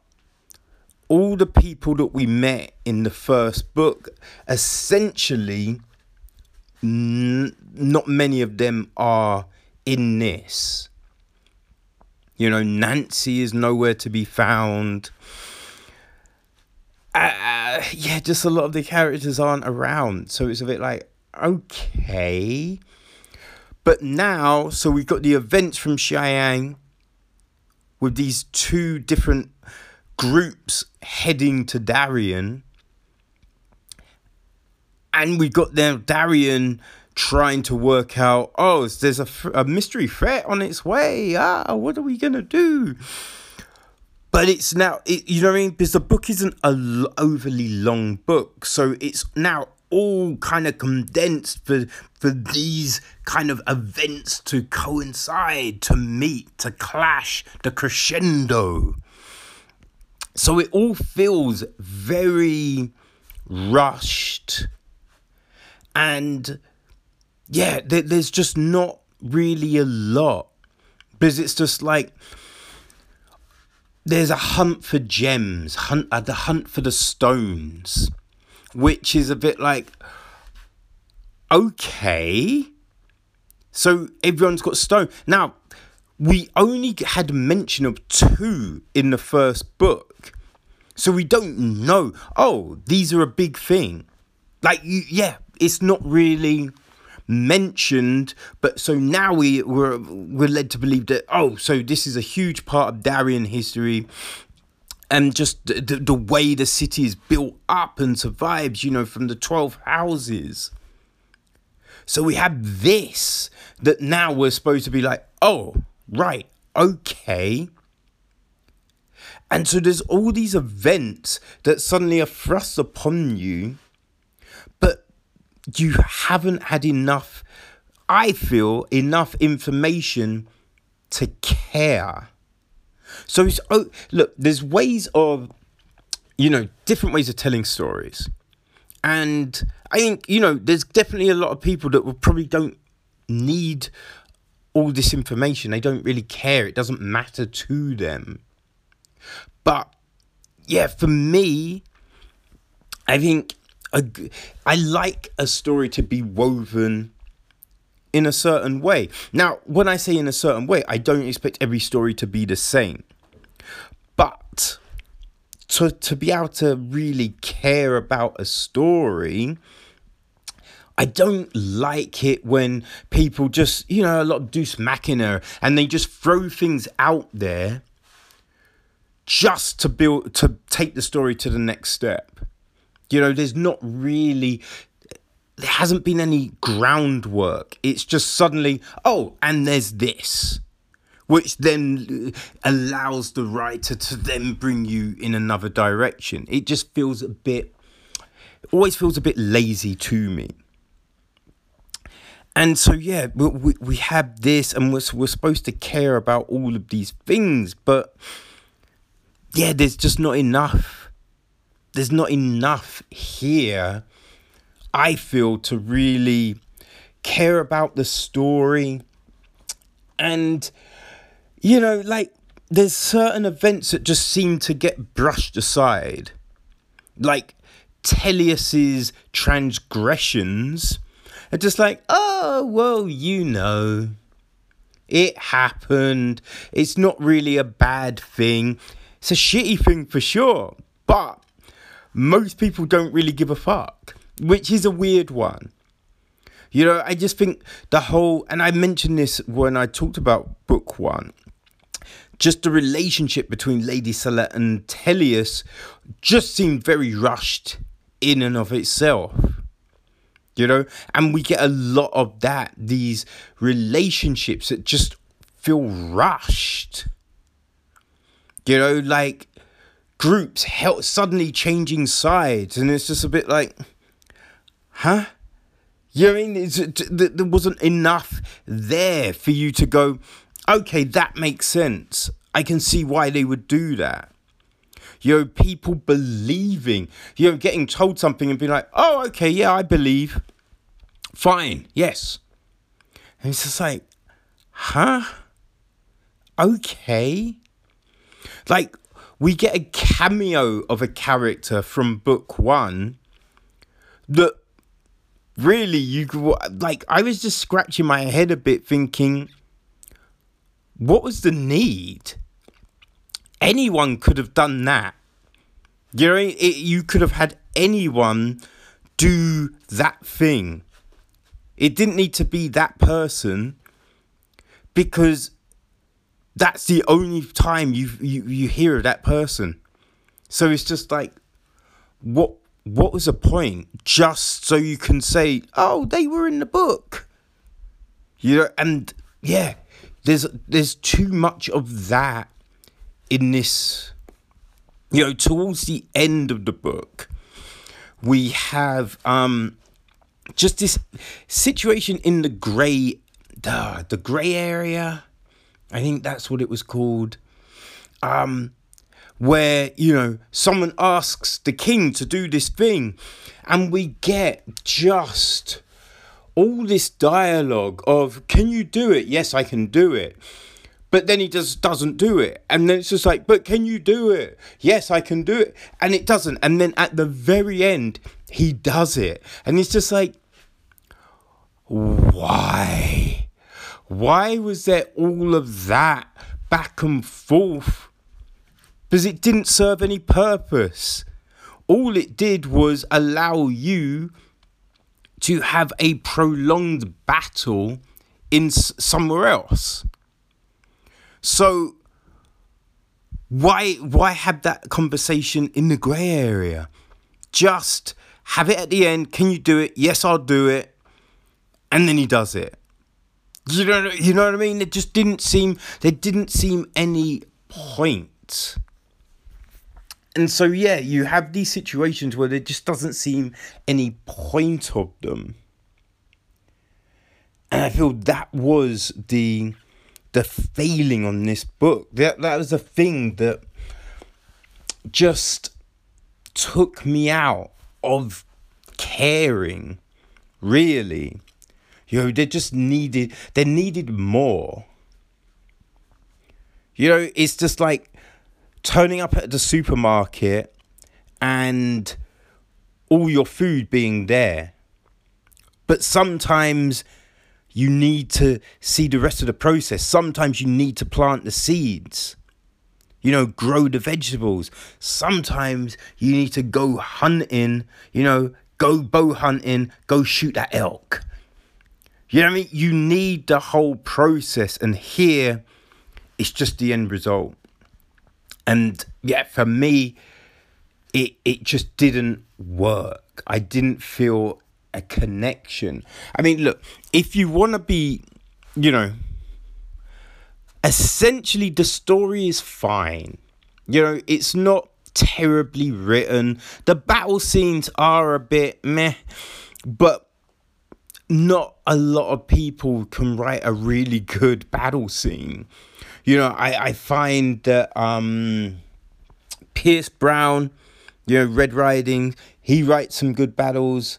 all the people that we met in the first book, essentially, n- not many of them are in this. You know, Nancy is nowhere to be found. Uh, yeah, just a lot of the characters aren't around. So it's a bit like, okay. But now, so we've got the events from Shiang with these two different groups heading to Darien. And we got their Darien trying to work out oh there's a, a mystery threat on its way? Ah what are we gonna do? But it's now it, you know what i mean? Because the book isn't a l- overly long book so it's now all kind of condensed for for these kind of events to coincide to meet to clash the crescendo. So it all feels very rushed. And yeah, there, there's just not really a lot. Because it's just like there's a hunt for gems, hunt uh, the hunt for the stones, which is a bit like okay. So everyone's got stone. Now, we only had mention of two in the first book. So we don't know, oh, these are a big thing. Like, yeah, it's not really mentioned, but so now we we're we're led to believe that oh, so this is a huge part of Darien history, and just the, the, the way the city is built up and survives, you know, from the twelve houses. So we have this that now we're supposed to be like, oh, right, okay. And so there's all these events that suddenly are thrust upon you, you haven't had enough, I feel, enough information to care. So it's, oh, look, there's ways of, you know, different ways of telling stories. And I think, you know, there's definitely a lot of people that will probably don't need all this information. They don't really care. It doesn't matter to them. But yeah, for me, I think a, I like a story to be woven in a certain way. Now, when I say in a certain way, I don't expect every story to be the same. But to to be able to really care about a story, I don't like it when people just, you know, a lot of Deus Machina and they just throw things out there just to build to take the story to the next step. You know, there's not really there hasn't been any groundwork. It's just suddenly, oh, and there's this, which then allows the writer to then bring you in another direction. It just feels a bit, always feels a bit lazy to me. And so, yeah, we, we have this, and we're, we're supposed to care about all of these things, but yeah, there's just not enough there's not enough here, I feel, to really care about the story. And, you know, like, there's certain events that just seem to get brushed aside. Like, Tellius's transgressions are just like, oh, well, you know. It happened. It's not really a bad thing. It's a shitty thing for sure. But most people don't really give a fuck, which is a weird one. You know, I just think the whole, and I mentioned this when I talked about book one, just the relationship between Lady Sallet and Tellius just seemed very rushed in and of itself. You know, and we get a lot of that, these relationships that just feel rushed. You know, like groups help suddenly changing sides, and it's just a bit like, huh? You know I mean? There wasn't enough there for you to go, okay, that makes sense. I can see why they would do that. You know, people believing, you know, getting told something and being like, oh, okay, yeah, I believe. Fine, yes. And it's just like, huh? Okay. Like, we get a cameo of a character from book one that really you like i was just scratching my head a bit thinking what was the need? Anyone could have done that. You know it, you could have had anyone do that thing. It didn't need to be that person because that's the only time you you you hear of that person. So it's just like, what what was the point? Just so you can say, oh, they were in the book. You know, and yeah, there's there's too much of that in this. You know, towards the end of the book, we have um just this situation in the grey, the the grey area I think that's what it was called. Um, where, you know, someone asks the king to do this thing, and we get just all this dialogue of, Can you do it? Yes, I can do it. But then he just doesn't do it. And then it's just like, But can you do it? Yes, I can do it. And it doesn't. And then at the very end, he does it. And it's just like, Why? Why was there all of that back and forth? Because it didn't serve any purpose. All it did was allow you to have a prolonged battle in somewhere else. So why why have that conversation in the grey area? Just have it at the end. Can you do it? Yes, I'll do it. And then he does it. You know, you know what I mean? It just didn't seem there didn't seem any point. And so yeah, you have these situations where there just doesn't seem any point of them. And I feel that was the the failing on this book. That that was the thing that just took me out of caring, really. You know, they just needed, they needed more. You know, it's just like turning up at the supermarket and all your food being there. But sometimes you need to see the rest of the process. Sometimes you need to plant the seeds, you know, grow the vegetables. Sometimes you need to go hunting, you know, go bow hunting, go shoot that elk. You know what I mean? You need the whole process, and here it's just the end result. And yeah, for me, it it just didn't work. I didn't feel a connection. I mean, look, if you want to be, you know, essentially the story is fine. You know, it's not terribly written. The battle scenes are a bit meh, but not a lot of people can write a really good battle scene. You know, I, I find that um, Pierce Brown, you know, Red Rising, he writes some good battles.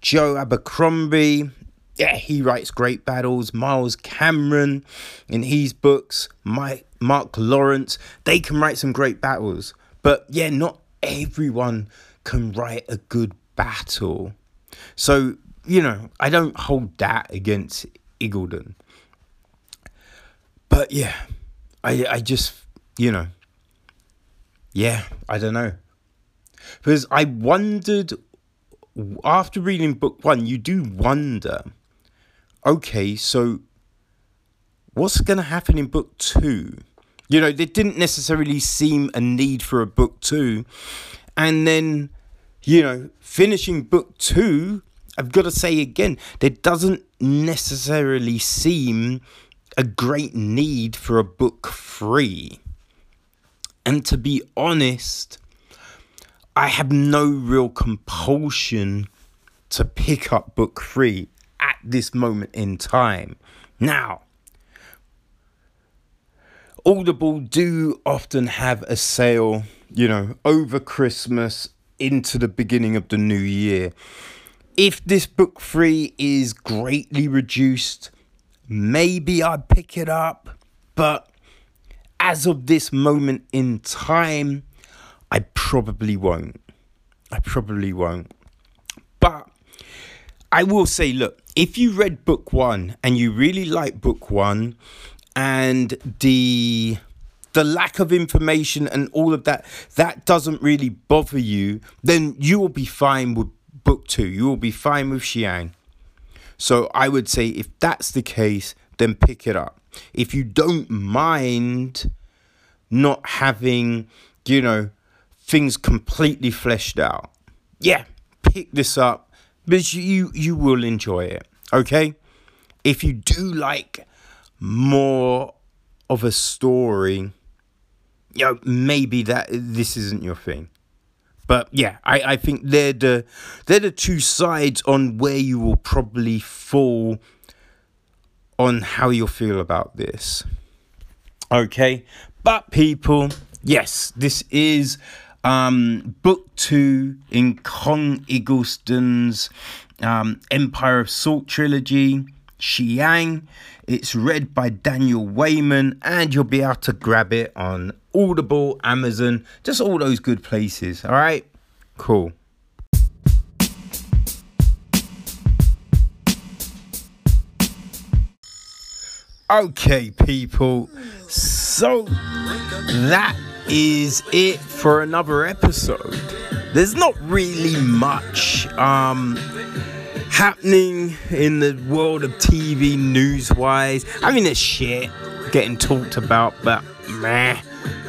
Joe Abercrombie, yeah, he writes great battles. Miles Cameron, in his books, Mike, Mark Lawrence, they can write some great battles. But yeah, not everyone can write a good battle. So you know, I don't hold that against Iggulden. But yeah, I I just you know, yeah, I don't know. Because I wondered after reading book one, you do wonder, okay, so what's going to happen in book two? You know, there didn't necessarily seem a need for a book two. And then, you know, finishing book two, I've got to say again, there doesn't necessarily seem a great need for a book three. And to be honest, I have no real compulsion to pick up book three at this moment in time. Now, Audible do often have a sale, you know, over Christmas into the beginning of the new year if this book three is greatly reduced, maybe I'd pick it up. But as of this moment in time, I probably won't. I probably won't. But I will say, look, if you read book one and you really like book one and the the lack of information and all of that that doesn't really bother you then you will be fine with book two. You will be fine with Shiang. So I would say if that's the case, then pick it up. If you don't mind not having, you know, things completely fleshed out, yeah, pick this up because you you will enjoy it. Okay? If you do like more of a story, you know, maybe that this isn't your thing. But yeah, I, I think they're the they're the two sides on where you will probably fall on how you'll feel about this. Okay, but people, yes, this is um, book two in Conn Iggulden's um, Empire of Salt trilogy, Shiang. It's read by Daniel Weyman, and you'll be able to grab it on Audible, Amazon, just all those good places. All right, cool. Okay, people. So that is it for another episode. There's not really much um, happening in the world of TV news wise. I mean, there's shit getting talked about, but meh,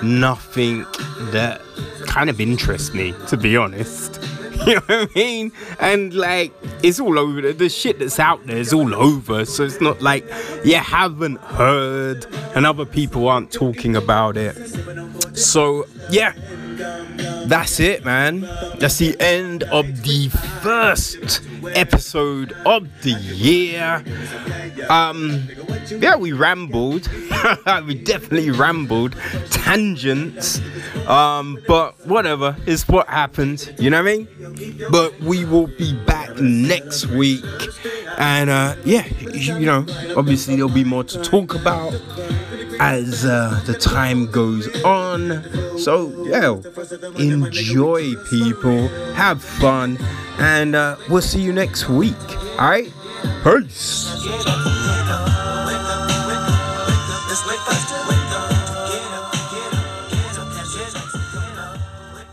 nothing that kind of interests me, to be honest. [LAUGHS] You know what I mean? And like, it's all over. The shit that's out there is all over. So it's not like you haven't heard and other people aren't talking about it. So, yeah. That's it, man. That's the end of the first episode of the year. Um, yeah, we rambled. [LAUGHS] we definitely rambled. Tangents. Um, but whatever. It's what happened. You know what I mean? But we will be back next week. And uh, yeah, you know, obviously there'll be more to talk about as uh, the time goes on. So, yeah, enjoy, people. Have fun. And uh, we'll see you next week. All right? Peace.